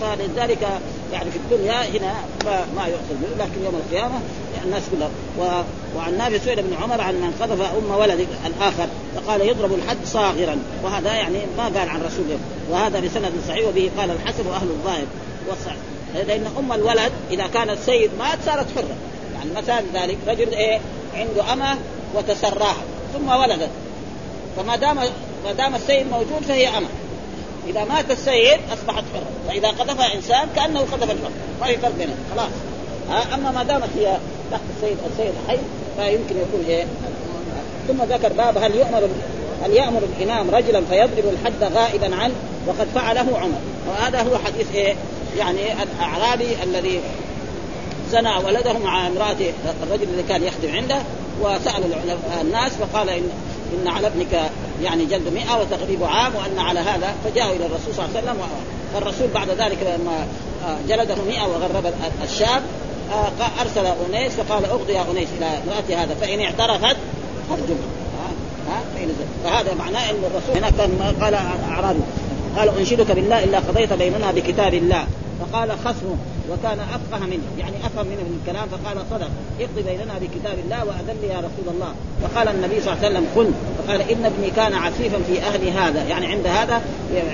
[SPEAKER 1] فلذلك يعني في الدنيا هنا ما, يؤخذ منه لكن يوم القيامة الناس كلها. و... وعن نافع سئل ابن عمر عن من قذف أم ولد الآخر فقال يضرب الحد صاغرا. وهذا يعني ما قال عن رسول وهذا بسند صحيح وبه قال الحسن وأهل الظاهر. والصحيح لأن أم الولد إذا كان السيد مات صارت حرة. يعني مثال ذلك رجل إيه؟ عنده أمة وتسراها. ثم ولدت. فما دام ما دام السيد موجود فهي أمة. إذا مات السيد أصبحت حرة. فإذا قذفها إنسان كأنه قذف الحر ما في فرق بينهم. خلاص. أما ما دامت هي تحت السيد السيد حي فيمكن يكون إيه؟ ثم ذكر باب هل يؤمر هل يأمر الإمام رجلا فيضرب الحد غائبا عنه وقد فعله عمر. وهذا هو حديث إيه؟ يعني الأعرابي الذي زنى ولده مع امراته الرجل الذي كان يخدم عنده. وسال الناس فقال ان إن على ابنك يعني جلد مئة وتغريب عام وأن على هذا فجاءوا إلى الرسول صلى الله عليه وسلم فالرسول بعد ذلك لما جلده مئة وغرب الشاب أرسل أنيس فقال اغضي يا أنيس إلى امرأة هذا فإن اعترفت فارجمها ها فهذا معناه إن الرسول هنا كان قال اعرابي قال أنشدك بالله إلا قضيت بيننا بكتاب الله. فقال خصمه وكان أفقه منه يعني أفهم منه من الكلام فقال صدق. اقضي بيننا بكتاب الله وأذن يا رسول الله. فقال النبي صلى الله عليه وسلم قل فقال إن ابني كان عفيفا في أهل هذا يعني عند هذا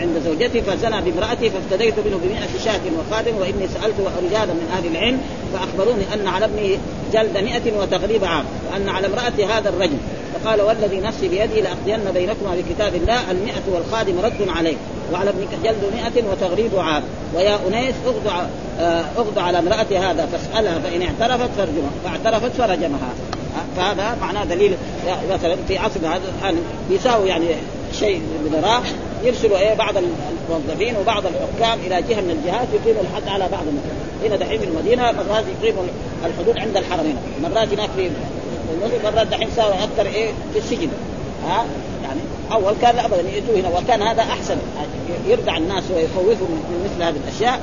[SPEAKER 1] عند زوجتي فزنى بامراته فافتديت منه بمئة شاة وخادم وإني سألت رجالا من أهل العلم فأخبروني أن على ابني جلد مئة وتغريب عام وأن على امرأة هذا الرجل. فقال والذي نفسي بيدي لأقضين بينكما بكتاب الله المئة والخادم رد عليك وعلى ابنك جلد مئة وتغريب عام. ويا أنيس أغض أغض على امرأة هذا فاسألها فإن اعترفت فرجمها فاعترفت فرجمها. فهذا معناه دليل مثلا في عصرنا هذا الآن بيساوي يعني شيء بدراهم يرسلوا إيه بعض الموظفين وبعض الحكام إلى جهة من الجهات يقيموا الحد على بعض الناس هنا دحين في المدينة مرات يقيموا الحدود عند الحرمين. مرات هناك في مرات دحين صار أكثر إيه؟ في السجن. ها؟ يعني أول كان ابدا يجوا هنا وكان هذا أحسن. يردع الناس ويخوفهم من مثل هذه الأشياء.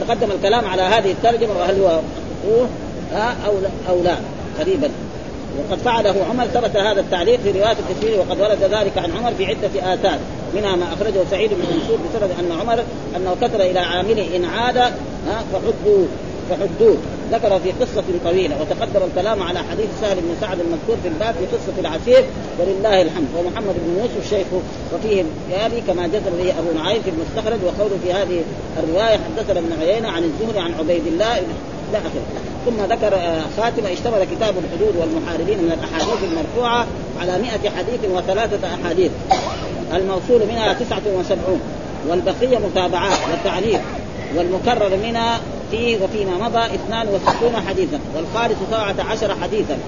[SPEAKER 1] تقدم الكلام على هذه الترجمة وهل هو ها؟ أو لا؟ أو لا؟ قريبا. وقد فعله عمر ثبت هذا التعليق في رواية كثير وقد ورد ذلك عن عمر في عدة آثار منها ما أخرجه سعيد بن منصور بسبب أن عمر أنه كتب إلى عامله إن عاد فحدوا فحدوه ذكر في قصة طويلة وتقدم الكلام على حديث سهل بن سعد المذكور في الباب في قصة العسير ولله الحمد. ومحمد بن يوسف الشيخ وفيه يالي كما جزم به أبو نعيم في المستخرج وقوله في هذه الرواية حدثنا ابن عيينة عن الزهري عن عبيد الله إلى آخره. ثم ذكر خاتمة اشتمل كتاب الحدود والمحاربين من الأحاديث المرفوعة على مئة حديث وثلاثة أحاديث. الموصول منها تسعة وسبعون. والبقية متابعات والتعليق. والمكرر منها فيه وفيما مضى 62 حديثا والخالص 17 حديثا.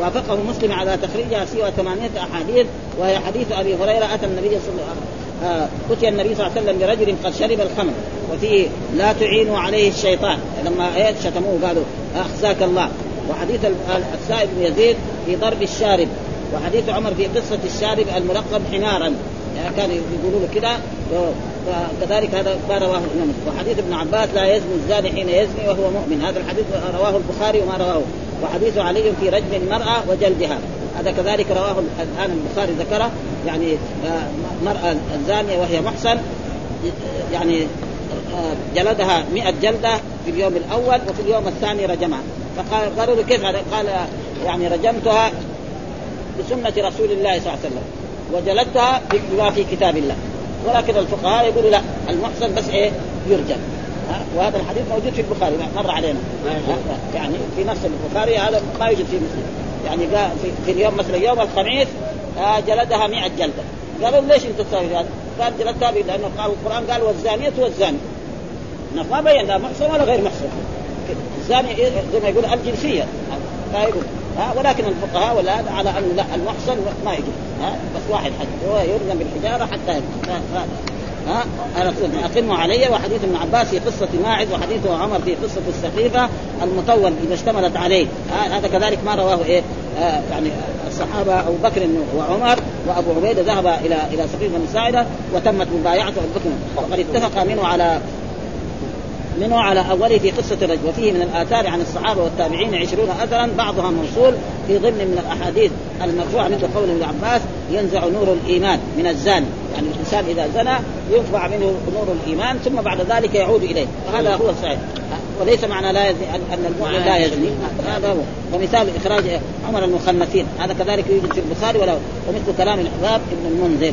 [SPEAKER 1] وافقه مسلم على تخريجها سوى ثمانية أحاديث وهي حديث أبي هريرة أتى النبي صلى الله عليه وسلم آه أتي النبي صلى الله عليه وسلم برجل قد شرب الخمر وفيه لا تعينوا عليه الشيطان لما شتموه قالوا أخزاك الله. وحديث السائب بن يزيد في ضرب الشارب وحديث عمر في قصة الشارب الملقب حمارا. يعني كانوا يقولوا له كده وكذلك هذا ما رواه الإمام. وحديث ابن عباس لا يزني الزاني حين يزني وهو مؤمن. هذا الحديث رواه البخاري وما رواه. وحديث علي في رجم المرأة وجلدها. هذا كذلك رواه الآن البخاري ذكره. يعني مرأة الزانية وهي محسن يعني جلدها مئة جلدة في اليوم الأول وفي اليوم الثاني رجمها. فقال قالوا له كيف؟ قال يعني رجمتها بسنة رسول الله صلى الله عليه وسلم. وجلدتها بما في كتاب الله. ولكن الفقهاء يقولوا لا المحسن بس إيه يرجم وهذا الحديث موجود في البخاري مر علينا. يعني في نص البخاري هذا ما يوجد في مسلم. يعني قال في, اليوم مثلا يوم الخميس جلدها 100 جلدة. قالوا ليش انت تسوي هذا؟ قال جلدتها لأنه قال القرآن قال والزانية والزاني. ما بين لا محسن ولا غير محسن الزاني زي ما يقول الجنسية. لا يقول. ها؟ ولكن الفقهاء ولا على أن لا المحصن ما يجوز. ها؟ بس واحد حد هو يرجم بالحجارة حتى ها أنا اقموا علي وحديث ابن عباس في قصة ماعز وحديث عمر في قصة السقيفه المطول إذا اشتملت عليه. هذا كذلك ما رواه إيه؟ آه يعني الصحابة أبو بكر وعمر وأبو عبيدة ذهب إلى إلى سقيفه بن ساعدة وتمت مبايعته ابو بكر وقد اتفق منه على منه على أوله في قصة الرجل وفيه من الآثار عن الصحابة والتابعين عشرون اثرا بعضها موصول في ضمن من الأحاديث المرفوعة مثل قول ابن عباس ينزع نور الإيمان من الزاني يعني الإنسان إذا زنى ينفع منه نور الإيمان ثم بعد ذلك يعود إليه. وهذا هو الصحيح. وليس معنى لا يزني ان المؤمن لا يزني. هذا هو. ومثال إخراج عمر المخنثين هذا كذلك يوجد في البخاري ولا ومثل كلام الأحباب ابن المنذر.